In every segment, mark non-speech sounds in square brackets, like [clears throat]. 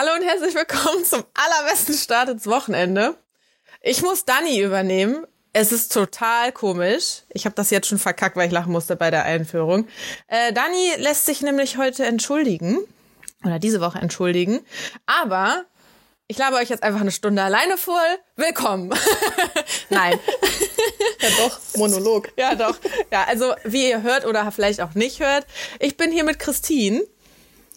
Hallo und herzlich willkommen zum allerbesten Start ins Wochenende. Ich muss Dani übernehmen. Es ist total komisch. Ich habe das jetzt schon verkackt, weil ich lachen musste bei der Einführung. Äh, Dani lässt sich nämlich heute entschuldigen oder diese Woche entschuldigen. Aber ich labe euch jetzt einfach eine Stunde alleine voll. Willkommen. [laughs] Nein. ja doch, Monolog. Ja doch. Ja, also wie ihr hört oder vielleicht auch nicht hört, ich bin hier mit Christine.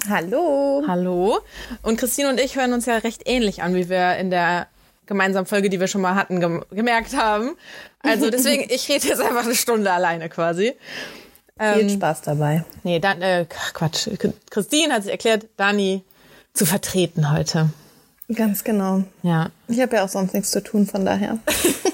Hallo. Hallo. Und Christine und ich hören uns ja recht ähnlich an, wie wir in der gemeinsamen Folge, die wir schon mal hatten, gem gemerkt haben. Also [laughs] deswegen, ich rede jetzt einfach eine Stunde alleine quasi. Viel ähm, Spaß dabei. Nee, dann, äh, Quatsch. Christine hat sich erklärt, Dani zu vertreten heute. Ganz genau. Ja. Ich habe ja auch sonst nichts zu tun, von daher. [laughs]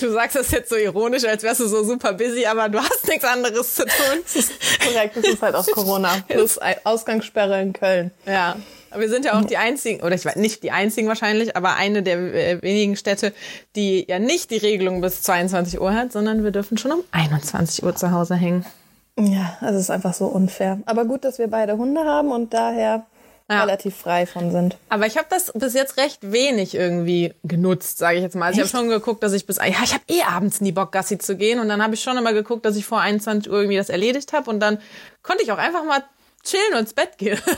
du sagst das jetzt so ironisch, als wärst du so super busy, aber du hast nichts anderes zu tun. Das ist korrekt, das ist halt aus [laughs] Corona. Das ist Ausgangssperre in Köln. Ja. Wir sind ja auch die einzigen, oder ich weiß nicht die einzigen wahrscheinlich, aber eine der äh, wenigen Städte, die ja nicht die Regelung bis 22 Uhr hat, sondern wir dürfen schon um 21 Uhr zu Hause hängen. Ja, es ist einfach so unfair. Aber gut, dass wir beide Hunde haben und daher ja. relativ frei von sind. Aber ich habe das bis jetzt recht wenig irgendwie genutzt, sage ich jetzt mal. Also ich habe schon geguckt, dass ich bis ja, ich habe eh abends nie Bock Gassi zu gehen und dann habe ich schon immer geguckt, dass ich vor 21 Uhr irgendwie das erledigt habe und dann konnte ich auch einfach mal chillen und ins Bett gehen. [laughs]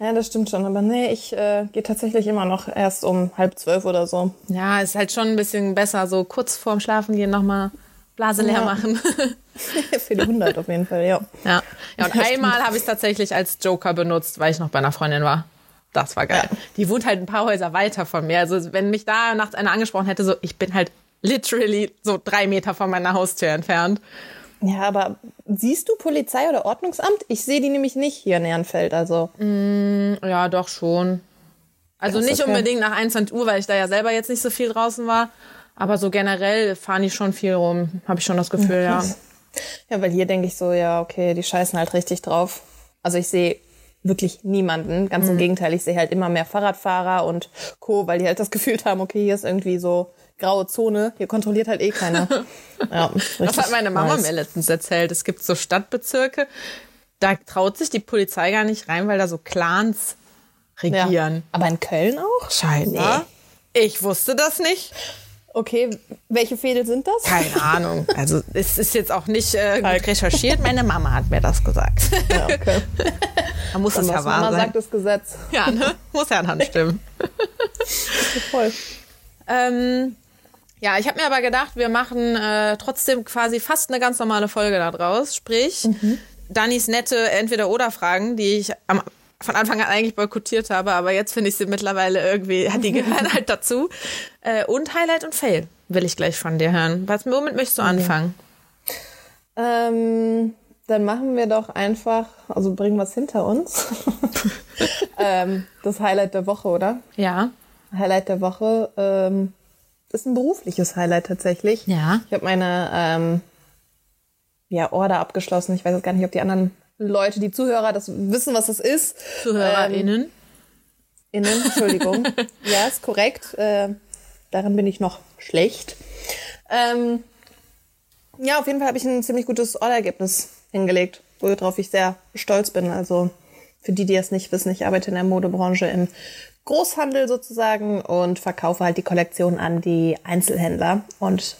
Ja, das stimmt schon. Aber nee, ich äh, gehe tatsächlich immer noch erst um halb zwölf oder so. Ja, ist halt schon ein bisschen besser, so kurz vorm Schlafen gehen nochmal Blase leer ja. machen. [laughs] [laughs] Viele hundert auf jeden Fall, ja. Ja, ja und einmal habe ich es tatsächlich als Joker benutzt, weil ich noch bei einer Freundin war. Das war geil. Ja. Die wohnt halt ein paar Häuser weiter von mir. Also wenn mich da nachts einer angesprochen hätte, so ich bin halt literally so drei Meter von meiner Haustür entfernt. Ja, aber siehst du Polizei oder Ordnungsamt? Ich sehe die nämlich nicht hier in Ehrenfeld, also. Mm, ja, doch schon. Also nicht okay. unbedingt nach 21 Uhr, weil ich da ja selber jetzt nicht so viel draußen war. Aber so generell fahren die schon viel rum, habe ich schon das Gefühl, ja. Ja, weil hier denke ich so, ja, okay, die scheißen halt richtig drauf. Also ich sehe wirklich niemanden. Ganz mhm. im Gegenteil, ich sehe halt immer mehr Fahrradfahrer und Co., weil die halt das Gefühl haben, okay, hier ist irgendwie so graue Zone. Hier kontrolliert halt eh keiner. [laughs] ja, das hat meine Mama nice. mir letztens erzählt. Es gibt so Stadtbezirke, da traut sich die Polizei gar nicht rein, weil da so Clans regieren. Ja. Aber in Köln auch? Scheinbar. Nee. Ich wusste das nicht. Okay, welche Fädel sind das? Keine [laughs] Ahnung. Also es ist jetzt auch nicht äh, gut recherchiert. Meine Mama hat mir das gesagt. Ja, okay. Da muss Dann das ja wahr Mama sein. sagt das Gesetz. Ja, ne? Muss ja anhand stimmen. [laughs] Voll. Ähm, ja, ich habe mir aber gedacht, wir machen äh, trotzdem quasi fast eine ganz normale Folge daraus. Sprich, mhm. Dannys nette Entweder-Oder-Fragen, die ich am, von Anfang an eigentlich boykottiert habe, aber jetzt finde ich sie mittlerweile irgendwie, die gehören [laughs] halt dazu. Äh, und Highlight und Fail will ich gleich von dir hören. Was, womit möchtest du anfangen? Ähm, dann machen wir doch einfach, also bringen wir es hinter uns. [laughs] ähm, das Highlight der Woche, oder? Ja. Highlight der Woche. Ähm, ist ein berufliches Highlight tatsächlich. Ja. Ich habe meine ähm, ja, Order abgeschlossen. Ich weiß jetzt gar nicht, ob die anderen Leute, die Zuhörer, das wissen, was das ist. ZuhörerInnen. Ähm, innen, Entschuldigung. [laughs] ja, ist korrekt. Äh, darin bin ich noch schlecht. Ähm, ja, auf jeden Fall habe ich ein ziemlich gutes Orderergebnis hingelegt, worauf ich sehr stolz bin. Also für die, die es nicht wissen, ich arbeite in der Modebranche im Großhandel sozusagen und verkaufe halt die Kollektion an die Einzelhändler. Und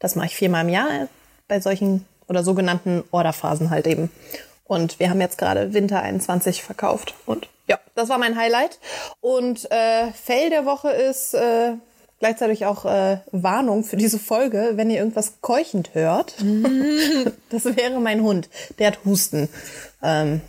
das mache ich viermal im Jahr bei solchen oder sogenannten Orderphasen halt eben. Und wir haben jetzt gerade Winter 21 verkauft. Und ja, das war mein Highlight. Und äh, Fail der Woche ist äh, gleichzeitig auch äh, Warnung für diese Folge, wenn ihr irgendwas keuchend hört. [laughs] das wäre mein Hund. Der hat Husten. Ähm,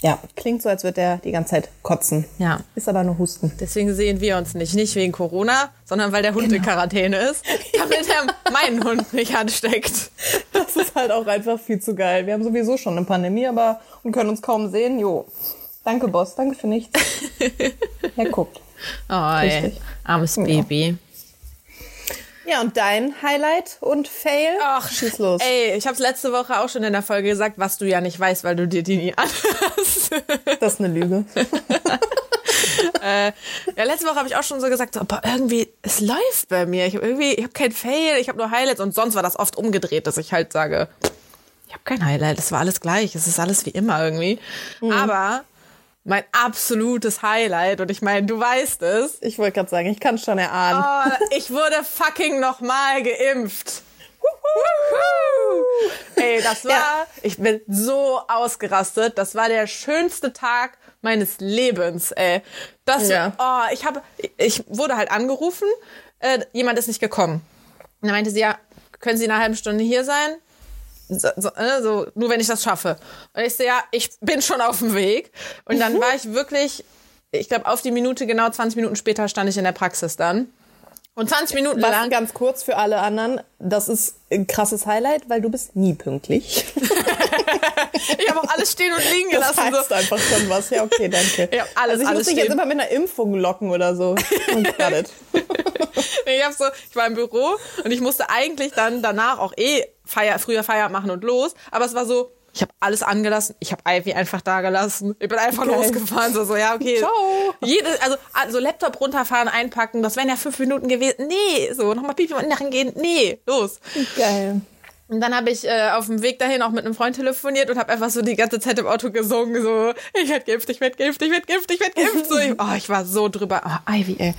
ja, klingt so, als würde der die ganze Zeit kotzen. Ja. Ist aber nur Husten. Deswegen sehen wir uns nicht. Nicht wegen Corona, sondern weil der Hund genau. in Quarantäne ist, [laughs] damit er meinen Hund nicht ansteckt. Das ist halt auch einfach viel zu geil. Wir haben sowieso schon eine Pandemie, aber und können uns kaum sehen. Jo. Danke, Boss. Danke für nichts. [laughs] er guckt. Oh, ey. armes Baby. Ja, und dein Highlight und Fail? Ach, schieß los. Ey, ich habe es letzte Woche auch schon in der Folge gesagt, was du ja nicht weißt, weil du dir die nie [laughs] anhörst. Das ist eine Lüge. [laughs] äh, ja, letzte Woche habe ich auch schon so gesagt, so, aber irgendwie, es läuft bei mir. Ich habe irgendwie, ich habe kein Fail, ich habe nur Highlights und sonst war das oft umgedreht, dass ich halt sage, ich habe kein Highlight, es war alles gleich, es ist alles wie immer irgendwie. Mhm. Aber mein absolutes Highlight. Und ich meine, du weißt es. Ich wollte gerade sagen, ich kann es schon erahnen. Oh, ich wurde fucking nochmal geimpft. Ey, das war, ja. ich bin so ausgerastet. Das war der schönste Tag meines Lebens, ey. Das, ja. oh, ich habe, ich wurde halt angerufen, äh, jemand ist nicht gekommen. Und dann meinte sie, ja, können Sie in einer halben Stunde hier sein? So, so, äh, so, nur wenn ich das schaffe. Und ich so, ja, ich bin schon auf dem Weg. Und dann war ich wirklich, ich glaube, auf die Minute, genau 20 Minuten später stand ich in der Praxis dann. Und 20 Minuten Was, lang. Ganz kurz für alle anderen, das ist ein krasses Highlight, weil du bist nie pünktlich. [laughs] ich habe auch alles stehen und liegen gelassen. Das heißt so. einfach schon was. Ja, okay, danke. Ich alles, also ich alles muss dich jetzt immer mit einer Impfung locken oder so. [laughs] ich, hab so. ich war im Büro und ich musste eigentlich dann danach auch eh Feier, früher Feierabend machen und los. Aber es war so, ich habe alles angelassen. Ich habe Ivy einfach da gelassen. Ich bin einfach Geil. losgefahren. So, so, ja, okay. [laughs] Ciao. Jede, also, also Laptop runterfahren, einpacken, das wären ja fünf Minuten gewesen. Nee, so, nochmal Pipi und nachher gehen. Nee, los. Geil. Und dann habe ich äh, auf dem Weg dahin auch mit einem Freund telefoniert und habe einfach so die ganze Zeit im Auto gesungen, so, ich werd geimpft, ich werd geimpft, ich werd geimpft, ich werd geimpft. So, ich, oh, ich war so drüber. Oh, Ivy, ey.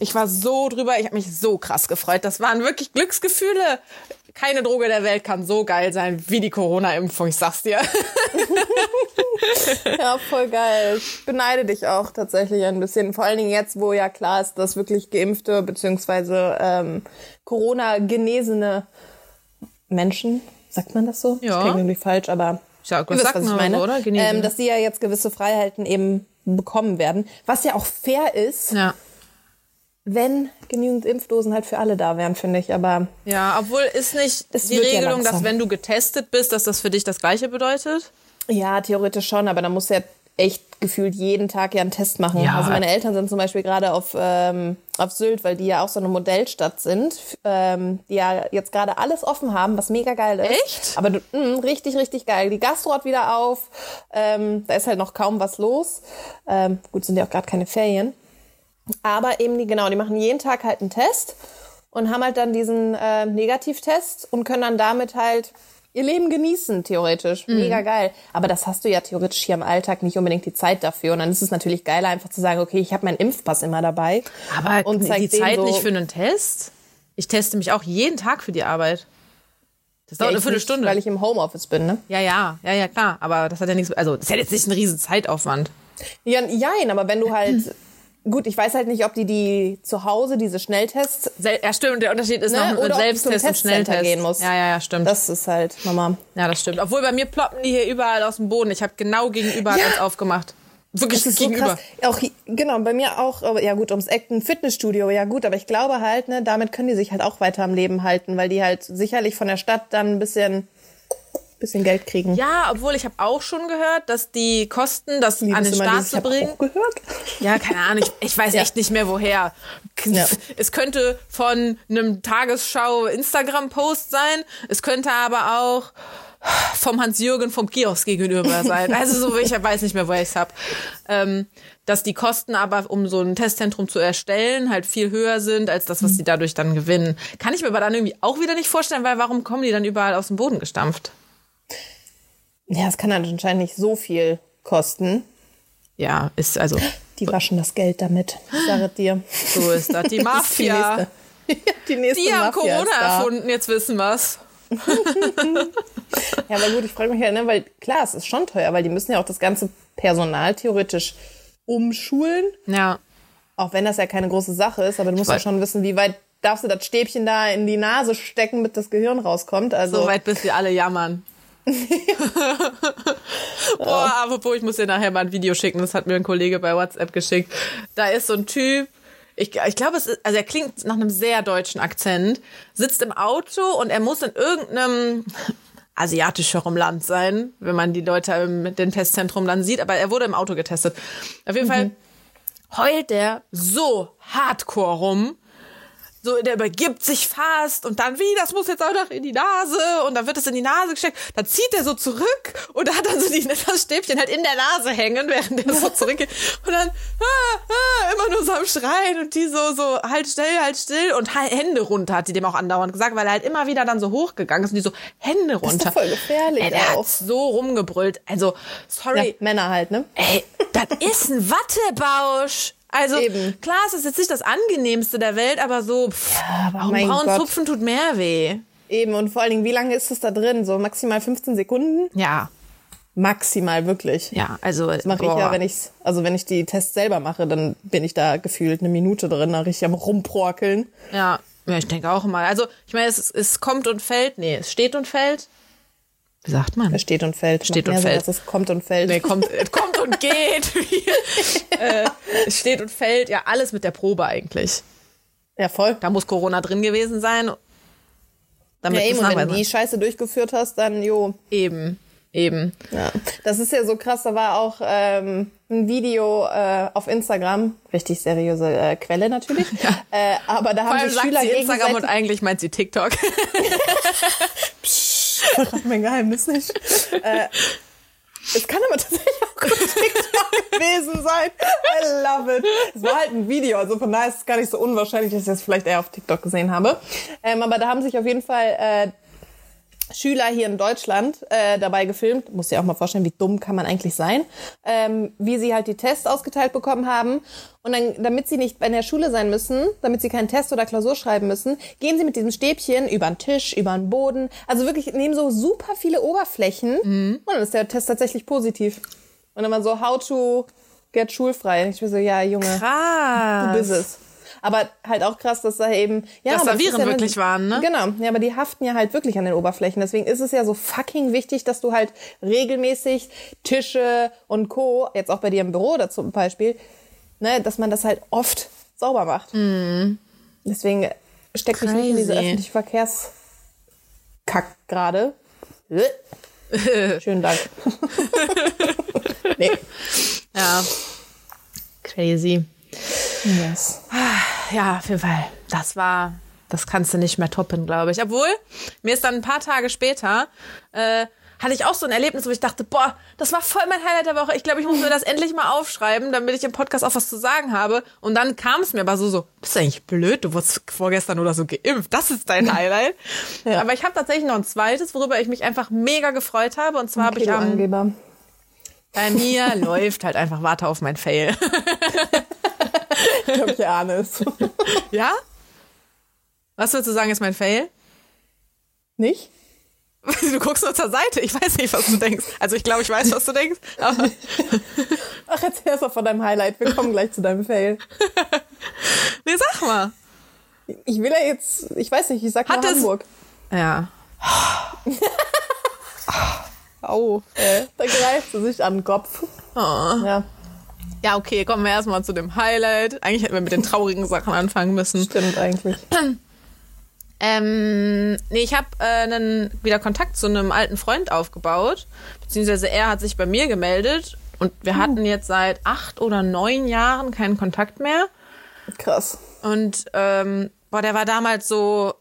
Ich war so drüber, ich habe mich so krass gefreut. Das waren wirklich Glücksgefühle keine Droge der Welt kann so geil sein wie die Corona-Impfung, ich sag's dir. [laughs] ja, voll geil. Ich beneide dich auch tatsächlich ein bisschen. Vor allen Dingen jetzt, wo ja klar ist, dass wirklich geimpfte bzw. Ähm, Corona-genesene Menschen, sagt man das so? Ja. Das klingt irgendwie falsch, aber ja, was sagt was ich meine, oder? Ähm, dass sie ja jetzt gewisse Freiheiten eben bekommen werden. Was ja auch fair ist. Ja wenn genügend Impfdosen halt für alle da wären, finde ich. Aber ja, obwohl ist nicht die Regelung, ja dass wenn du getestet bist, dass das für dich das Gleiche bedeutet? Ja, theoretisch schon, aber da musst du ja echt gefühlt jeden Tag ja einen Test machen. Ja. Also meine Eltern sind zum Beispiel gerade auf, ähm, auf Sylt, weil die ja auch so eine Modellstadt sind, ähm, die ja jetzt gerade alles offen haben, was mega geil ist. Echt? Aber mh, mm, richtig, richtig geil. Die Gastro hat wieder auf, ähm, da ist halt noch kaum was los. Ähm, gut, sind ja auch gerade keine Ferien. Aber eben die, genau, die machen jeden Tag halt einen Test und haben halt dann diesen äh, Negativtest und können dann damit halt ihr Leben genießen, theoretisch. Mhm. Mega geil. Aber das hast du ja theoretisch hier im Alltag nicht unbedingt die Zeit dafür. Und dann ist es natürlich geiler, einfach zu sagen, okay, ich habe meinen Impfpass immer dabei. Aber und die Zeit so, nicht für einen Test? Ich teste mich auch jeden Tag für die Arbeit. Das dauert ja, eine Viertelstunde. Nicht, weil ich im Homeoffice bin, ne? Ja, ja, ja, ja, klar. Aber das hat ja nichts, also das hat jetzt nicht einen riesen Zeitaufwand. Ja, jein, aber wenn du halt [clears throat] Gut, ich weiß halt nicht, ob die die zu Hause diese Schnelltests. Ja, stimmt. Der Unterschied ist ne? noch mit Selbsttest und Schnelltest gehen muss. Ja, ja, ja, stimmt. Das ist halt Mama. Ja, das stimmt. Obwohl bei mir ploppen die hier überall aus dem Boden. Ich habe genau gegenüber ja. eins aufgemacht. Wirklich das ist gegenüber. So auch genau, bei mir auch. Ja gut, ums Eck ein Fitnessstudio. Ja gut, aber ich glaube halt, ne, damit können die sich halt auch weiter am Leben halten, weil die halt sicherlich von der Stadt dann ein bisschen bisschen Geld kriegen. Ja, obwohl ich habe auch schon gehört, dass die Kosten, das Liebes an den Staat zu bringen. Auch gehört? Ja, keine Ahnung. Ich, ich weiß ja. echt nicht mehr woher. Ja. Es könnte von einem Tagesschau Instagram-Post sein. Es könnte aber auch vom Hans-Jürgen vom Kiosk gegenüber sein. [laughs] Also so, ich weiß nicht mehr, wo ich es habe. Ähm, dass die Kosten aber, um so ein Testzentrum zu erstellen, halt viel höher sind als das, was sie dadurch dann gewinnen. Kann ich mir aber dann irgendwie auch wieder nicht vorstellen, weil warum kommen die dann überall aus dem Boden gestampft? Ja, es kann dann anscheinend nicht so viel kosten. Ja, ist also. Die waschen das Geld damit, ich sage dir. So ist das. Die [laughs] Mafia. die, nächste. [laughs] die, nächste die haben Mafia Corona erfunden, jetzt wissen wir's. [laughs] ja, aber gut, ich frage mich ja, ne, weil klar, es ist schon teuer, weil die müssen ja auch das ganze Personal theoretisch umschulen. Ja. Auch wenn das ja keine große Sache ist, aber du musst ja schon wissen, wie weit darfst du das Stäbchen da in die Nase stecken, mit das Gehirn rauskommt. Also so weit, bis wir alle jammern. [laughs] Boah, apropos, ich muss dir nachher mal ein Video schicken. Das hat mir ein Kollege bei WhatsApp geschickt. Da ist so ein Typ, ich, ich glaube, es ist, also er klingt nach einem sehr deutschen Akzent, sitzt im Auto und er muss in irgendeinem asiatischeren Land sein, wenn man die Leute im den Testzentrum dann sieht, aber er wurde im Auto getestet. Auf jeden mhm. Fall heult der so hardcore rum, so, der übergibt sich fast und dann wie, das muss jetzt auch noch in die Nase und dann wird es in die Nase gesteckt. Dann zieht er so zurück und hat dann so die, [laughs] das Stäbchen halt in der Nase hängen, während er so zurückgeht. Und dann ah, ah, immer nur so am Schreien und die so, so, halt still, halt still und Hände runter, hat die dem auch andauernd gesagt, weil er halt immer wieder dann so hochgegangen ist und die so Hände runter. Das ist voll gefährlich Ey, der auch. hat so rumgebrüllt. Also, sorry. Ja, Männer halt, ne? Ey, das [laughs] ist ein Wattebausch. Also Eben. klar, es ist jetzt nicht das angenehmste der Welt, aber so pff, ja, aber Augenbrauen zupfen tut mehr weh. Eben und vor allen Dingen, wie lange ist es da drin? So maximal 15 Sekunden? Ja. Maximal wirklich. Ja, also das mache ich ja, wenn ich also wenn ich die Tests selber mache, dann bin ich da gefühlt eine Minute drin, da richtig am rumprokeln. Ja, ja, ich denke auch mal. Also ich meine, es, es kommt und fällt, nee, es steht und fällt. Wie sagt man? Es steht und fällt. Steht und fällt. So, es kommt und fällt. Nee, kommt, kommt und geht. [laughs] äh, es steht und fällt. Ja, alles mit der Probe eigentlich. Ja, voll. Da muss Corona drin gewesen sein. Damit ja, eben, und wenn du die Scheiße durchgeführt hast, dann jo. Eben, eben. Ja, das ist ja so krass. Da war auch ähm, ein Video äh, auf Instagram, richtig seriöse äh, Quelle natürlich. [laughs] Ja. Äh, aber da Vor haben sich Schüler sie Instagram und eigentlich meint sie TikTok. [laughs] verrat mein Geheimnis nicht. Äh, es kann aber tatsächlich auch TikTok gewesen sein. I love it. Es war halt ein Video, also von daher ist es gar nicht so unwahrscheinlich, dass ich das vielleicht eher auf TikTok gesehen habe. Ähm, aber da haben sich auf jeden Fall äh, Schüler hier in Deutschland äh, dabei gefilmt, muss dir auch mal vorstellen, wie dumm kann man eigentlich sein, ähm, wie sie halt die Tests ausgeteilt bekommen haben. Und dann, damit sie nicht bei der Schule sein müssen, damit sie keinen Test oder Klausur schreiben müssen, gehen sie mit diesem Stäbchen über den Tisch, über den Boden. Also wirklich nehmen so super viele Oberflächen mhm. und dann ist der Test tatsächlich positiv. Und dann war so, how to get schulfrei. Ich bin so, ja, Junge, Krass. du bist es. Aber halt auch krass, dass da eben, ja, dass da Viren ja wirklich waren, ne? Genau. Ja, aber die haften ja halt wirklich an den Oberflächen. Deswegen ist es ja so fucking wichtig, dass du halt regelmäßig Tische und Co., jetzt auch bei dir im Büro dazu zum Beispiel, ne, dass man das halt oft sauber macht. Mhm. Deswegen steckt mich nicht in diese öffentliche Verkehrskack gerade. Schönen Dank. [laughs] nee. Ja. Crazy. Yes. Ja, auf jeden Fall. Das war, das kannst du nicht mehr toppen, glaube ich. Obwohl, mir ist dann ein paar Tage später, äh, hatte ich auch so ein Erlebnis, wo ich dachte, boah, das war voll mein Highlight der Woche. Ich glaube, ich muss mir das endlich mal aufschreiben, damit ich im Podcast auch was zu sagen habe. Und dann kam es mir aber so, so, bist du eigentlich blöd? Du wurdest vorgestern oder so geimpft. Das ist dein [laughs] Highlight. ja. Aber ich habe tatsächlich noch ein zweites, worüber ich mich einfach mega gefreut habe. Und zwar okay, habe ich am... Bei mir [laughs] läuft halt einfach, warte auf mein Fail. [laughs] ich glaube, es. [laughs] Ja? Was würdest du sagen, ist mein Fail? Nicht? Du guckst nur zur Seite. Ich weiß nicht, was du denkst. Also ich glaube, ich weiß, was du denkst. Aber [laughs] Ach, erzähl erst mal von deinem Highlight. Wir kommen gleich zu deinem Fail. [laughs] Nee, sag mal. Ich will ja jetzt, ich weiß nicht, ich sag Hat mal Hamburg. Ja. Au. Äh, da greift sie sich an den Kopf. Oh. Ja. Ja, okay, kommen wir erstmal zu dem Highlight. Eigentlich hätten wir mit den traurigen Sachen anfangen müssen. Stimmt eigentlich. [clears throat] Ähm, nee, ich habe äh, einen, wieder Kontakt zu einem alten Freund aufgebaut. Beziehungsweise er hat sich bei mir gemeldet und wir hm. hatten jetzt seit acht oder neun Jahren keinen Kontakt mehr. Krass. Und ähm, boah, der war damals so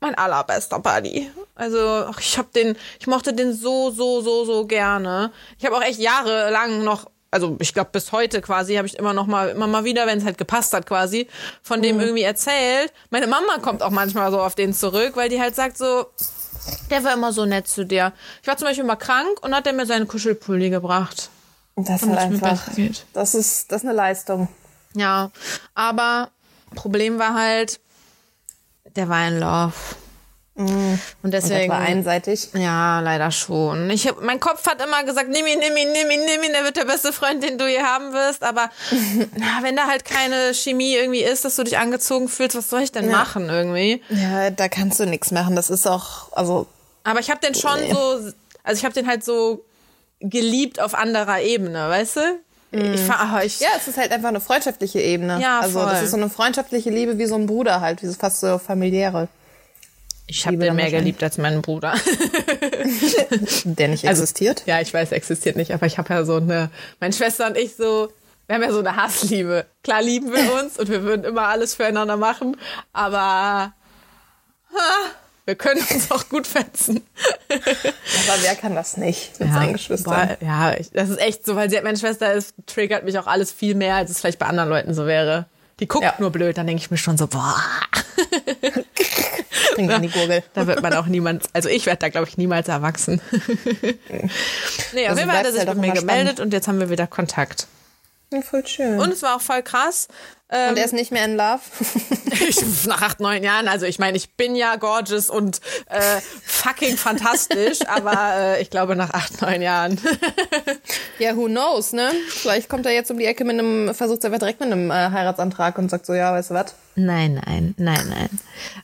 mein allerbester Buddy. Also ach, ich habe den, ich mochte den so, so, so, so gerne. Ich habe auch echt jahrelang noch also ich glaube bis heute quasi habe ich immer noch mal immer mal wieder, wenn es halt gepasst hat quasi, von dem mhm. irgendwie erzählt. Meine Mama kommt auch manchmal so auf den zurück, weil die halt sagt so, der war immer so nett zu dir. Ich war zum Beispiel mal krank und hat er mir seinen Kuschelpulli gebracht. Das ist halt einfach, das ist, das ist eine Leistung. Ja, aber Problem war halt, der war in Love. Mhm. Und deswegen. Und war einseitig? Ja, leider schon. Ich hab, mein Kopf hat immer gesagt, nimm ihn, nimm ihn, nimm ihn, nimm ihn, der wird der beste Freund, den du je haben wirst. Aber [laughs] na, wenn da halt keine Chemie irgendwie ist, dass du dich angezogen fühlst, was soll ich denn ja. machen irgendwie? Ja, da kannst du nichts machen. Das ist auch, also. Aber ich habe den schon nee. so, also ich habe den halt so geliebt auf anderer Ebene, weißt du? Mhm. Ich, ich, ja, es ist halt einfach eine freundschaftliche Ebene. Ja, also voll. das ist so eine freundschaftliche Liebe wie so ein Bruder halt, wie so fast so familiäre. Ich habe den mehr geliebt als meinen Bruder. [laughs] Der nicht also, existiert? Also, ja, ich weiß, existiert nicht, aber ich habe ja so eine, meine Schwester und ich so, wir haben ja so eine Hassliebe. Klar lieben wir [laughs] uns und wir würden immer alles füreinander machen, aber ha, wir können uns auch gut fetzen. [laughs] Aber wer kann das nicht mit ja, seinen Geschwistern? Boah, ja, ich, das ist echt so, weil sie halt meine Schwester ist, triggert mich auch alles viel mehr, als es vielleicht bei anderen Leuten so wäre. Die guckt ja. nur blöd, dann denke ich mir schon so, boah. Bringt in die Gurgel. [laughs] Da wird man auch niemals, also ich werde da glaube ich niemals erwachsen. nee, auf jeden Fall hat er sich halt mit mir gemeldet spannend. und jetzt haben wir wieder Kontakt. Ja, voll schön. Und es war auch voll krass. Und er ist nicht mehr in Love? [laughs] ich, nach acht, neun Jahren. Also ich meine, ich bin ja gorgeous und äh, fucking fantastisch, [laughs] aber äh, ich glaube nach acht, neun Jahren. [laughs] ja, who knows, ne? Vielleicht kommt er jetzt um die Ecke mit einem, versucht er direkt mit einem äh, Heiratsantrag und sagt so, ja, weißt du was? Nein, nein, nein, nein.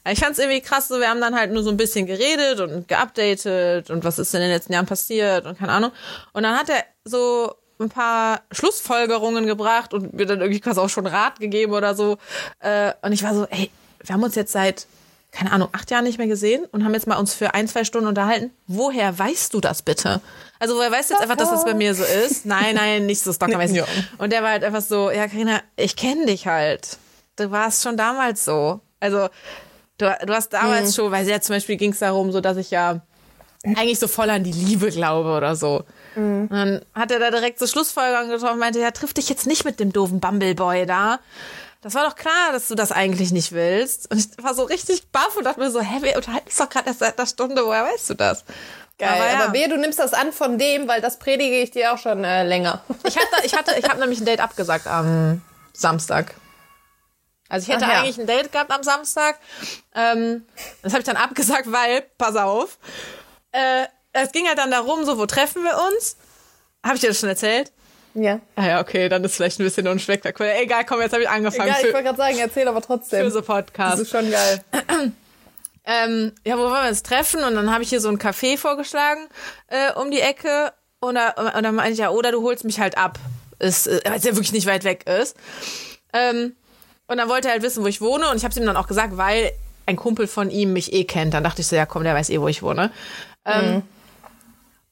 Ich fand es irgendwie krass, so wir haben dann halt nur so ein bisschen geredet und geupdatet und was ist in den letzten Jahren passiert und keine Ahnung. Und dann hat er so ein paar Schlussfolgerungen gebracht und mir dann irgendwie quasi auch schon Rat gegeben oder so. Äh, und ich war so, ey, wir haben uns jetzt seit, keine Ahnung, acht Jahren nicht mehr gesehen und haben jetzt mal uns für ein, zwei Stunden unterhalten. Woher weißt du das bitte? Also woher weißt du jetzt einfach, dass das bei mir so ist? Nein, nein, nicht so stalkermäßig. [laughs] Ja. Und der war halt einfach so, ja, Karina, ich kenne dich halt. Du warst schon damals so. Also du, du hast damals mhm. schon, weil ja zum Beispiel ging es darum, so dass ich ja eigentlich so voll an die Liebe glaube oder so. Mhm. Dann hat er da direkt so Schlussfolgerungen getroffen und meinte, ja, triff dich jetzt nicht mit dem doofen Bumbleboy da. Das war doch klar, dass du das eigentlich nicht willst. Und ich war so richtig baff und dachte mir so, hä, wir unterhalten uns doch gerade erst seit einer Stunde, woher weißt du das? Geil, aber, ja. aber wehe, du nimmst das an von dem, weil das predige ich dir auch schon äh, länger. Ich hatte, ich hatte, ich habe nämlich ein Date abgesagt am Samstag. Also ich hätte ja. eigentlich ein Date gehabt am Samstag. Ähm, das habe ich dann abgesagt, weil, pass auf, äh, es ging halt dann darum, so, wo treffen wir uns? Habe ich dir das schon erzählt? Ja. Ah ja, okay, dann ist vielleicht ein bisschen unspektakulär. Egal, komm, jetzt habe ich angefangen. Egal, ich wollte gerade sagen, erzähl aber trotzdem. Für so Podcast. Das ist schon geil. [clears throat] ähm, ja, wo wollen wir uns treffen? Und dann habe ich hier so ein Café vorgeschlagen äh, um die Ecke. Und, da, und dann meinte ich, ja, oder du holst mich halt ab. Ist, äh, weil es ja wirklich nicht weit weg ist. Ähm, und dann wollte er halt wissen, wo ich wohne. Und ich habe es ihm dann auch gesagt, weil ein Kumpel von ihm mich eh kennt. Dann dachte ich so, ja komm, der weiß eh, wo ich wohne. Ähm, mhm.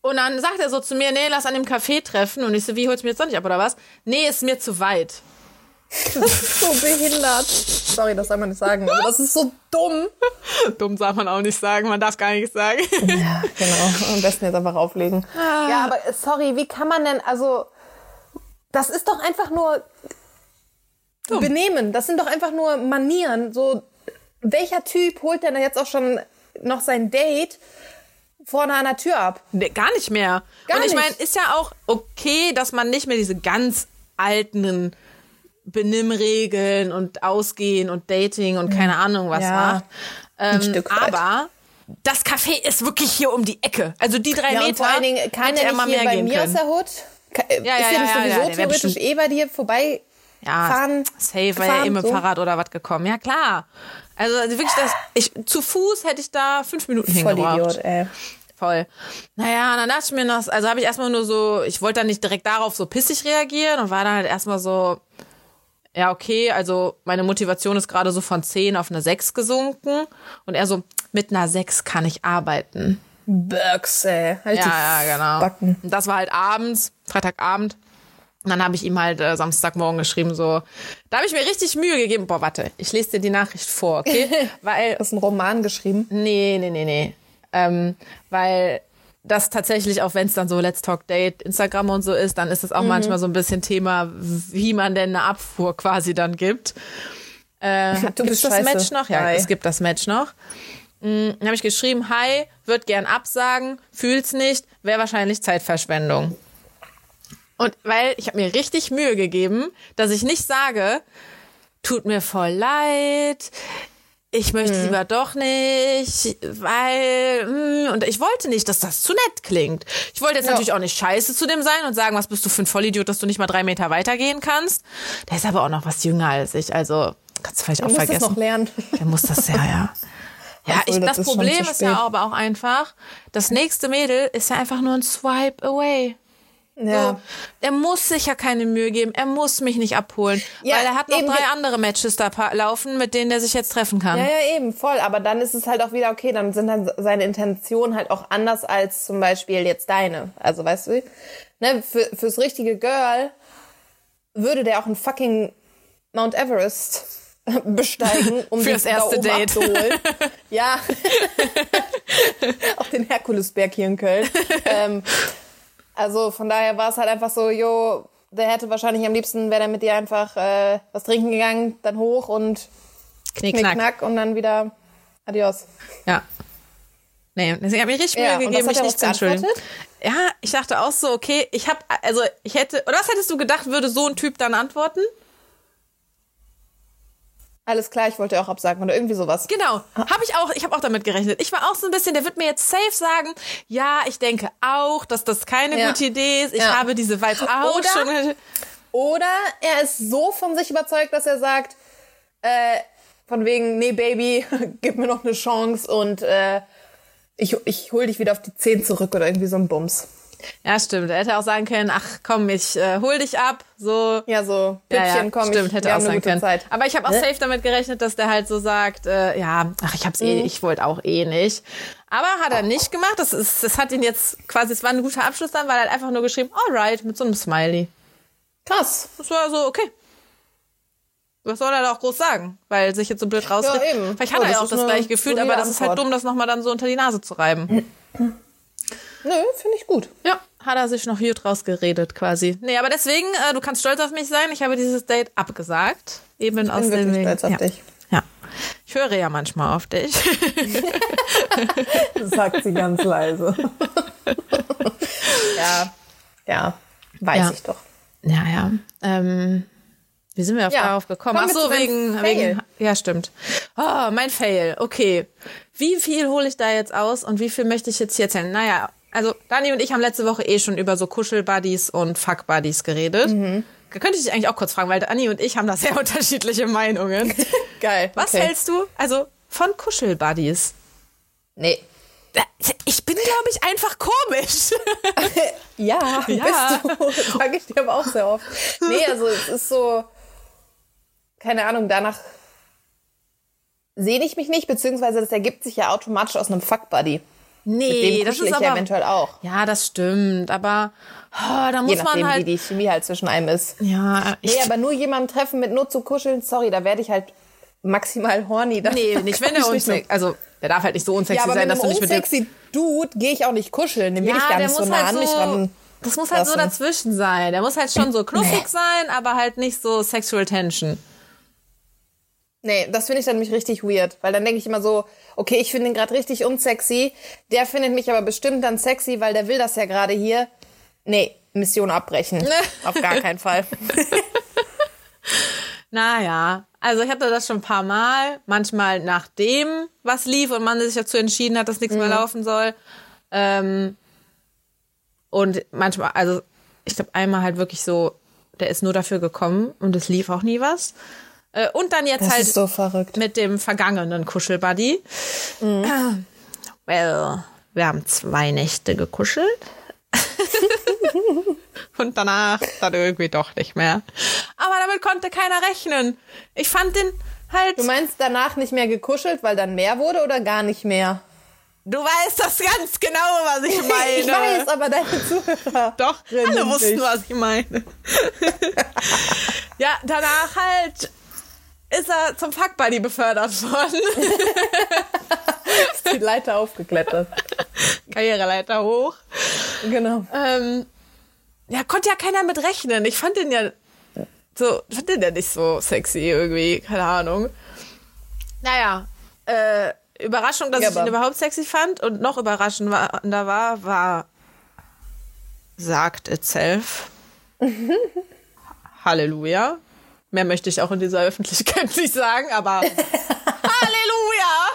Und dann sagt er so zu mir, nee, lass an dem Café treffen. Und ich so, wie, holst du mir jetzt doch nicht ab oder was? Nee, ist mir zu weit. Das ist so behindert. Sorry, das soll man nicht sagen, aber das ist so dumm. dumm darf man auch nicht sagen, man darf gar nichts sagen. ja, genau. Am besten jetzt einfach auflegen. Ah. Ja, aber sorry, wie kann man denn, also, das ist doch einfach nur dumm. Benehmen. Das sind doch einfach nur Manieren. So, welcher Typ holt denn jetzt auch schon noch sein Date vorne an der Tür ab. Nee, gar nicht mehr. Gar und ich meine, ist ja auch okay, dass man nicht mehr diese ganz alten Benimmregeln und Ausgehen und Dating und keine Ahnung was ja, macht. Ähm, aber das Café ist wirklich hier um die Ecke. Also die drei ja, Meter. Und vor allen Dingen kann er mal mehr bei mir aus der Hut. Ja, ja, ist ja, ja, sowieso ja, theoretisch eh bei dir vorbei ja, fahren? Safe, weil er eh mit dem so. Fahrrad oder was gekommen. Ja, klar. Also, also wirklich, das, ich, zu Fuß hätte ich da fünf Minuten Voll hingebraucht. Idiot, ey. Voll. Naja, dann dachte ich mir noch, also habe ich erstmal nur so, ich wollte dann nicht direkt darauf so pissig reagieren und war dann halt erstmal so, ja, okay, also meine Motivation ist gerade so von 10 auf eine 6 gesunken. Und er so, mit einer 6 kann ich arbeiten. Bugs, ey. Halt ja, ja, genau. Backen. Und das war halt abends, Freitagabend. Und dann habe ich ihm halt äh, Samstagmorgen geschrieben, so, da habe ich mir richtig Mühe gegeben. Boah, warte, ich lese dir die Nachricht vor, okay? [laughs] Weil. Hast du einen Roman geschrieben? Nee, nee, nee, nee. Ähm, weil das tatsächlich, auch wenn es dann so Let's Talk Date, Instagram und so ist, dann ist es auch mhm. manchmal so ein bisschen Thema, wie man denn eine Abfuhr quasi dann gibt. Äh, [laughs] du bist das. Match noch? Ja, Hi. es gibt das Match noch. Mhm, dann habe ich geschrieben, hi, wird gern absagen, fühl's nicht, wäre wahrscheinlich Zeitverschwendung. Und weil ich habe mir richtig Mühe gegeben, dass ich nicht sage, tut mir voll leid, ich möchte hm. lieber doch nicht, weil mh, hm, und ich wollte nicht, dass das zu nett klingt. Ich wollte jetzt ja. natürlich auch nicht scheiße zu dem sein und sagen, was bist du für ein Vollidiot, dass du nicht mal drei Meter weitergehen kannst. Der ist aber auch noch was jünger als ich, also kannst du vielleicht Der auch muss vergessen. Das noch lernen. Der muss das ja, ja. [laughs] Ja, ich, das, das Problem ist ja aber auch einfach, das nächste Mädel ist ja einfach nur ein Swipe away. Ja. Er muss sich ja keine Mühe geben, er muss mich nicht abholen, ja, weil er hat noch eben. drei andere Matches da laufen, mit denen er sich jetzt treffen kann. Ja, ja, eben, voll. Aber dann ist es halt auch wieder okay, dann sind dann seine Intentionen halt auch anders als zum Beispiel jetzt deine. Also weißt du, ne, für, fürs richtige Girl würde der auch ein fucking Mount Everest [laughs] besteigen, um das erste da oben Date. abzuholen. [laughs] ja. [laughs] auch den Herkulesberg hier in Köln. ähm, also von daher war es halt einfach so, jo, der hätte wahrscheinlich am liebsten, wäre der mit dir einfach äh, was trinken gegangen, dann hoch und Knick, knack. knack und dann wieder adios. Ja. Nee, deswegen habe ich richtig Ja, Mühe und gegeben, mich hat er nicht zu entschuldigen. Ja, ich dachte auch so, okay, ich habe, also ich hätte, oder was hättest du gedacht, würde so ein Typ dann antworten? Alles klar, ich wollte auch absagen oder irgendwie sowas. Genau, habe ich auch, ich habe auch damit gerechnet. Ich war auch so ein bisschen, der wird mir jetzt safe sagen, ja, ich denke auch, dass das keine Ja. gute Idee ist. Ich Ja. habe diese Vibes auch Oder- schon. Oder er ist so von sich überzeugt, dass er sagt, äh, von wegen, nee, Baby, [laughs] gib mir noch eine Chance und äh, ich, ich hol dich wieder auf die 10 zurück oder irgendwie so ein Bums. Ja, stimmt. Er hätte auch sagen können, ach komm, ich äh, hol dich ab, so. Ja, so, Ja, Püppchen, ja, komm, stimmt, ich, hätte auch gute können. Zeit. Aber ich habe auch Ne? safe damit gerechnet, dass der halt so sagt, äh, ja, ach, ich hab's eh, Mhm. ich wollte auch eh nicht. Aber hat er nicht gemacht. Das ist, das hat ihn jetzt quasi, es war ein guter Abschluss dann, weil er hat einfach nur geschrieben, alright, mit so einem Smiley. Krass. Das war so, okay. Was soll er da auch groß sagen? Weil sich jetzt so blöd rausredet. Ja, eben. Vielleicht Ja, hat er das ja auch das gleiche Gefühl, aber das ist halt dumm, das nochmal dann so unter die Nase zu reiben. [laughs] Nö, finde ich gut. Ja, hat er sich noch gut rausgeredet quasi. Nee, aber deswegen, äh, du kannst stolz auf mich sein. Ich habe dieses Date abgesagt. Eben aus bin dem Wegen. stolz auf ja. dich. Ja. Ich höre ja manchmal auf dich. [laughs] Sagt sie ganz leise. [laughs] ja, ja, weiß Ja. ich doch. ja, ja. Ähm, wie sind wir auf Ja. darauf gekommen? Kommen Ach so, wegen, wegen. Ja, stimmt. Oh, mein Fail. Okay. Wie viel hole ich da jetzt aus und wie viel möchte ich jetzt hier erzählen? Naja, also Dani und ich haben letzte Woche eh schon über so Kuschelbuddies und Fuck-Buddies geredet. Mhm. Da könnte ich dich eigentlich auch kurz fragen, weil Dani und ich haben da sehr [laughs] unterschiedliche Meinungen. [laughs] Geil. Was okay. hältst du also von Kuschelbuddies? Nee. Ich bin, glaube ich, einfach komisch. [laughs] Ja, Ja. bist du. Sag ich dir aber auch sehr oft. Nee, also es ist so, keine Ahnung, danach sehne ich mich nicht, beziehungsweise das ergibt sich ja automatisch aus einem Fuckbuddy. Nee, das ist aber. eventuell auch. Ja, das stimmt, aber oh, da muss Je nachdem, man halt. wie die Chemie halt zwischen einem ist. ja, ich, Nee, aber nur jemanden treffen mit nur zu kuscheln, sorry, da werde ich halt maximal horny. Da nee, nicht wenn [laughs] nicht unsexy, also der darf halt nicht so unsexy Ja, aber sein, dass du nicht mit dem unsexy Dude gehe ich auch nicht kuscheln. Den will ja, ich gar der nicht so muss nah halt an mich so, ran. das muss halt so lassen. dazwischen sein. Der muss halt schon so knuffig [laughs] sein, aber halt nicht so sexual tension. Nee, das finde ich dann nämlich richtig weird, weil dann denke ich immer so, okay, ich finde ihn gerade richtig unsexy, der findet mich aber bestimmt dann sexy, weil der will das ja gerade hier. Nee, Mission abbrechen. [laughs] Auf gar keinen Fall. Naja, also ich hatte das schon ein paar Mal, manchmal nachdem was lief und man sich dazu entschieden hat, dass nichts Mhm. mehr laufen soll. Ähm, und manchmal, also ich glaube einmal halt wirklich so, der ist nur dafür gekommen und es lief auch nie was. Äh, und dann jetzt Das halt so verrückt. mit dem vergangenen Kuschelbuddy. Mhm. Well, wir haben zwei Nächte gekuschelt. [laughs] Und danach dann irgendwie doch nicht mehr. Aber damit konnte keiner rechnen. Ich fand den halt. Du meinst danach nicht mehr gekuschelt, weil dann mehr wurde oder gar nicht mehr? Du weißt das ganz genau, was ich [laughs] meine. Ich weiß, aber deine Zuhörer. Doch, alle wussten, nicht. was ich meine. [laughs] ja, danach halt ist er zum Fuckbuddy befördert worden. [laughs] Ist die Leiter aufgeklettert. Karriereleiter hoch. Genau. Ähm, ja, konnte ja keiner mit rechnen. Ich fand den ja so, fand den ja nicht so sexy irgendwie, keine Ahnung. Naja, äh, Überraschung, dass Ja, ich ihn überhaupt sexy fand und noch überraschender war, war sagt itself. [laughs] Halleluja. Mehr möchte ich auch in dieser Öffentlichkeit nicht sagen, aber [laughs] Halleluja!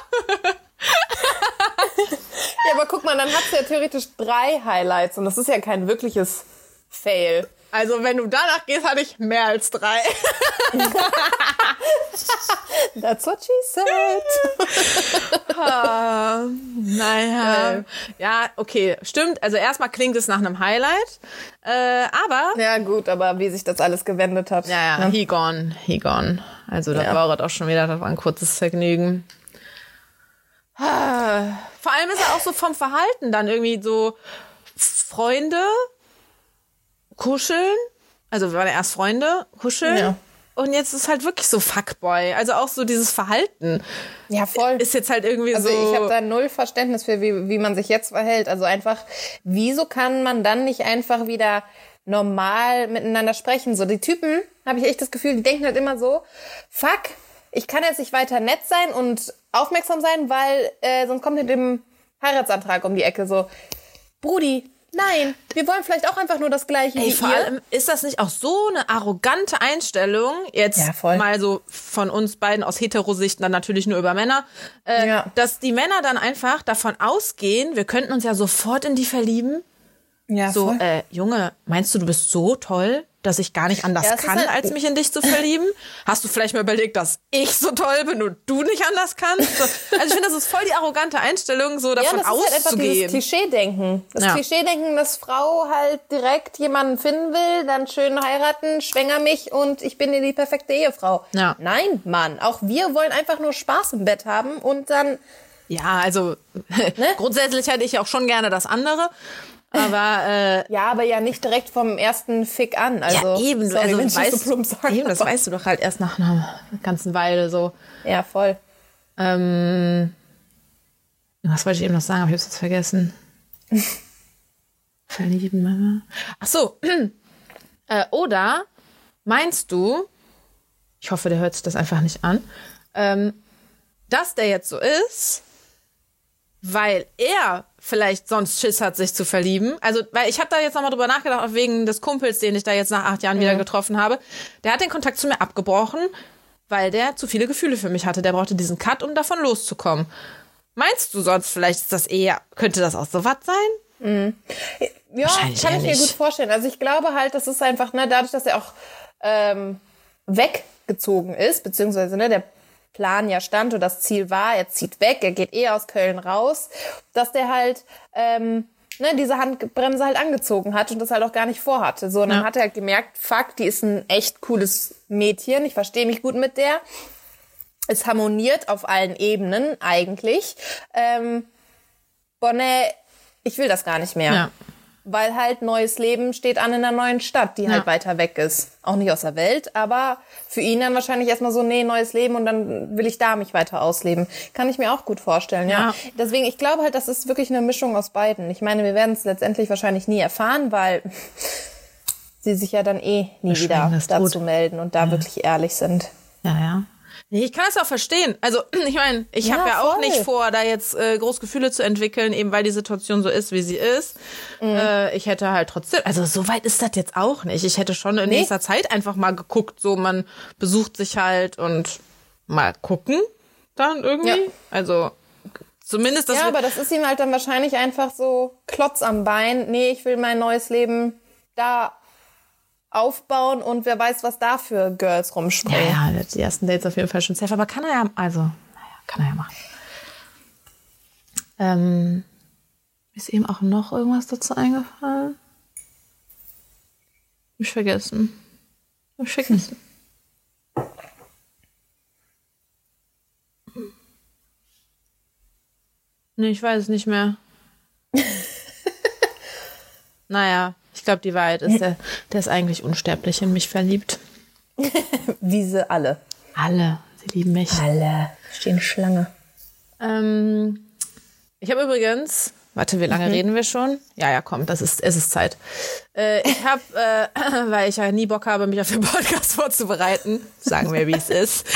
Ja, aber guck mal, dann hat sie ja theoretisch drei Highlights und das ist ja kein wirkliches Fail. Also, wenn du danach gehst, hatte ich mehr als drei. [laughs] That's what she said. [laughs] Ah, naja. Äh. Ja, okay, stimmt. Also erstmal klingt es nach einem Highlight. Äh, aber. Ja, gut, aber wie sich das alles gewendet hat. Ja, ja, he gone, he gone. Also das Ja. war auch schon wieder, das war ein kurzes Vergnügen. Ah, Vor allem ist er auch so vom Verhalten dann irgendwie so Freunde, kuscheln, Also wir waren ja erst Freunde, kuscheln. Ja. Und jetzt ist halt wirklich so Fuckboy. Also auch so dieses Verhalten. Ja, voll. Ist jetzt halt irgendwie Also so. ich habe da null Verständnis für, wie, wie man sich jetzt verhält. Also einfach, wieso kann man dann nicht einfach wieder normal miteinander sprechen? So die Typen, habe ich echt das Gefühl, die denken halt immer so, fuck, ich kann jetzt nicht weiter nett sein und aufmerksam sein, weil äh, sonst kommt mit dem Heiratsantrag um die Ecke. So, Brudi, nein, wir wollen vielleicht auch einfach nur das Gleiche Ey, wie vor ihr. allem ist das nicht auch so eine arrogante Einstellung, jetzt Ja, mal so von uns beiden aus Heterosicht, dann natürlich nur über Männer, äh, Ja. dass die Männer dann einfach davon ausgehen, wir könnten uns ja sofort in die verlieben. ja, So, voll. äh, Junge, meinst du, du bist so toll, dass ich gar nicht anders Ja, kann, halt- als mich in dich zu verlieben? [laughs] Hast du vielleicht mal überlegt, dass ich so toll bin und du nicht anders kannst? So, also ich finde, das ist voll die arrogante Einstellung, so Ja, davon das ist halt einfach dieses. Klischee-Denken. Das Ja. Klischee-Denken, dass Frau halt direkt jemanden finden will, dann schön heiraten, schwänger mich und ich bin dir die perfekte Ehefrau. Ja. Nein, Mann. Auch wir wollen einfach nur Spaß im Bett haben und dann, ja, also [laughs] grundsätzlich hätte ich auch schon gerne das andere. Aber äh, [laughs] ja, aber ja nicht direkt vom ersten Fick an. Also, ja, eben, sorry, also wenn weißt, so plump sage. eben, das weißt du doch halt erst nach einer ganzen Weile so. Ja, voll. Ähm, was wollte ich eben noch sagen, aber ich hab's jetzt vergessen. [laughs] Verlieben, Mama. Ach so. [clears throat] äh, oder meinst du, ich hoffe, der hört sich das einfach nicht an, ähm, dass der jetzt so ist, weil er vielleicht sonst Schiss hat, sich zu verlieben. Also, weil ich habe da jetzt nochmal drüber nachgedacht, auch wegen des Kumpels, den ich da jetzt nach acht Jahren wieder getroffen habe. Der hat den Kontakt zu mir abgebrochen, weil der zu viele Gefühle für mich hatte. Der brauchte diesen Cut, um davon loszukommen. Meinst du sonst vielleicht ist das eher, könnte das auch so was sein? Ja, Wahrscheinlich kann ich mir gut vorstellen. Also ich glaube halt, das ist einfach, ne, dadurch, dass er auch ähm, weggezogen ist, beziehungsweise ne, der Plan ja stand und das Ziel war, er zieht weg, er geht eh aus Köln raus, dass der halt ähm, ne, diese Handbremse halt angezogen hat und das halt auch gar nicht vorhatte. So, und dann Ja. hat er halt gemerkt, fuck, die ist ein echt cooles Mädchen, ich verstehe mich gut mit der. Es harmoniert auf allen Ebenen eigentlich. Ähm, Bonne, ich will das gar nicht mehr Ja. Weil halt neues Leben steht an in einer neuen Stadt, die halt weiter weg ist. Auch nicht aus der Welt, aber für ihn dann wahrscheinlich erstmal so, nee, neues Leben und dann will ich da mich weiter ausleben. Kann ich mir auch gut vorstellen, ja. Ja. Deswegen, ich glaube halt, das ist wirklich eine Mischung aus beiden. Ich meine, wir werden es letztendlich wahrscheinlich nie erfahren, weil [laughs] sie sich ja dann eh nie wieder dazu melden und da wirklich ehrlich sind. Ja, ja. Nee, ich kann das auch verstehen. Also, [clears throat] ich meine, ich Ja, habe ja auch voll. nicht vor, da jetzt äh, groß Gefühle zu entwickeln, eben weil die Situation so ist, wie sie ist. Mhm. Äh, ich hätte halt trotzdem, also so weit ist das jetzt auch nicht. Ich hätte schon in Nee. nächster Zeit einfach mal geguckt, so man besucht sich halt und mal gucken dann irgendwie. Ja. Also zumindest das Ja, aber das ist ihm halt dann wahrscheinlich einfach so Klotz am Bein. Nee, ich will mein neues Leben da aufbauen und wer weiß, was da für Girls ja, rumspringen. ja, die ersten Dates auf jeden Fall schon safe, aber kann er ja, also, naja, kann er ja machen. Ähm, ist eben auch noch irgendwas dazu eingefallen? Ich vergessen. Ich vergessen. Nee, ich weiß es nicht mehr. [laughs] naja, ich glaube, die Wahrheit ist, der, der ist eigentlich unsterblich in mich verliebt. [laughs] Wie sie alle. Alle, sie lieben mich. Alle stehen Schlange. Ähm, ich habe übrigens, warte, wie lange reden wir schon? Ja, ja, komm, das ist, es ist Zeit. Äh, ich habe, äh, [laughs] weil ich ja nie Bock habe, mich auf den Podcast [laughs] vorzubereiten, sagen wir, wie es ist,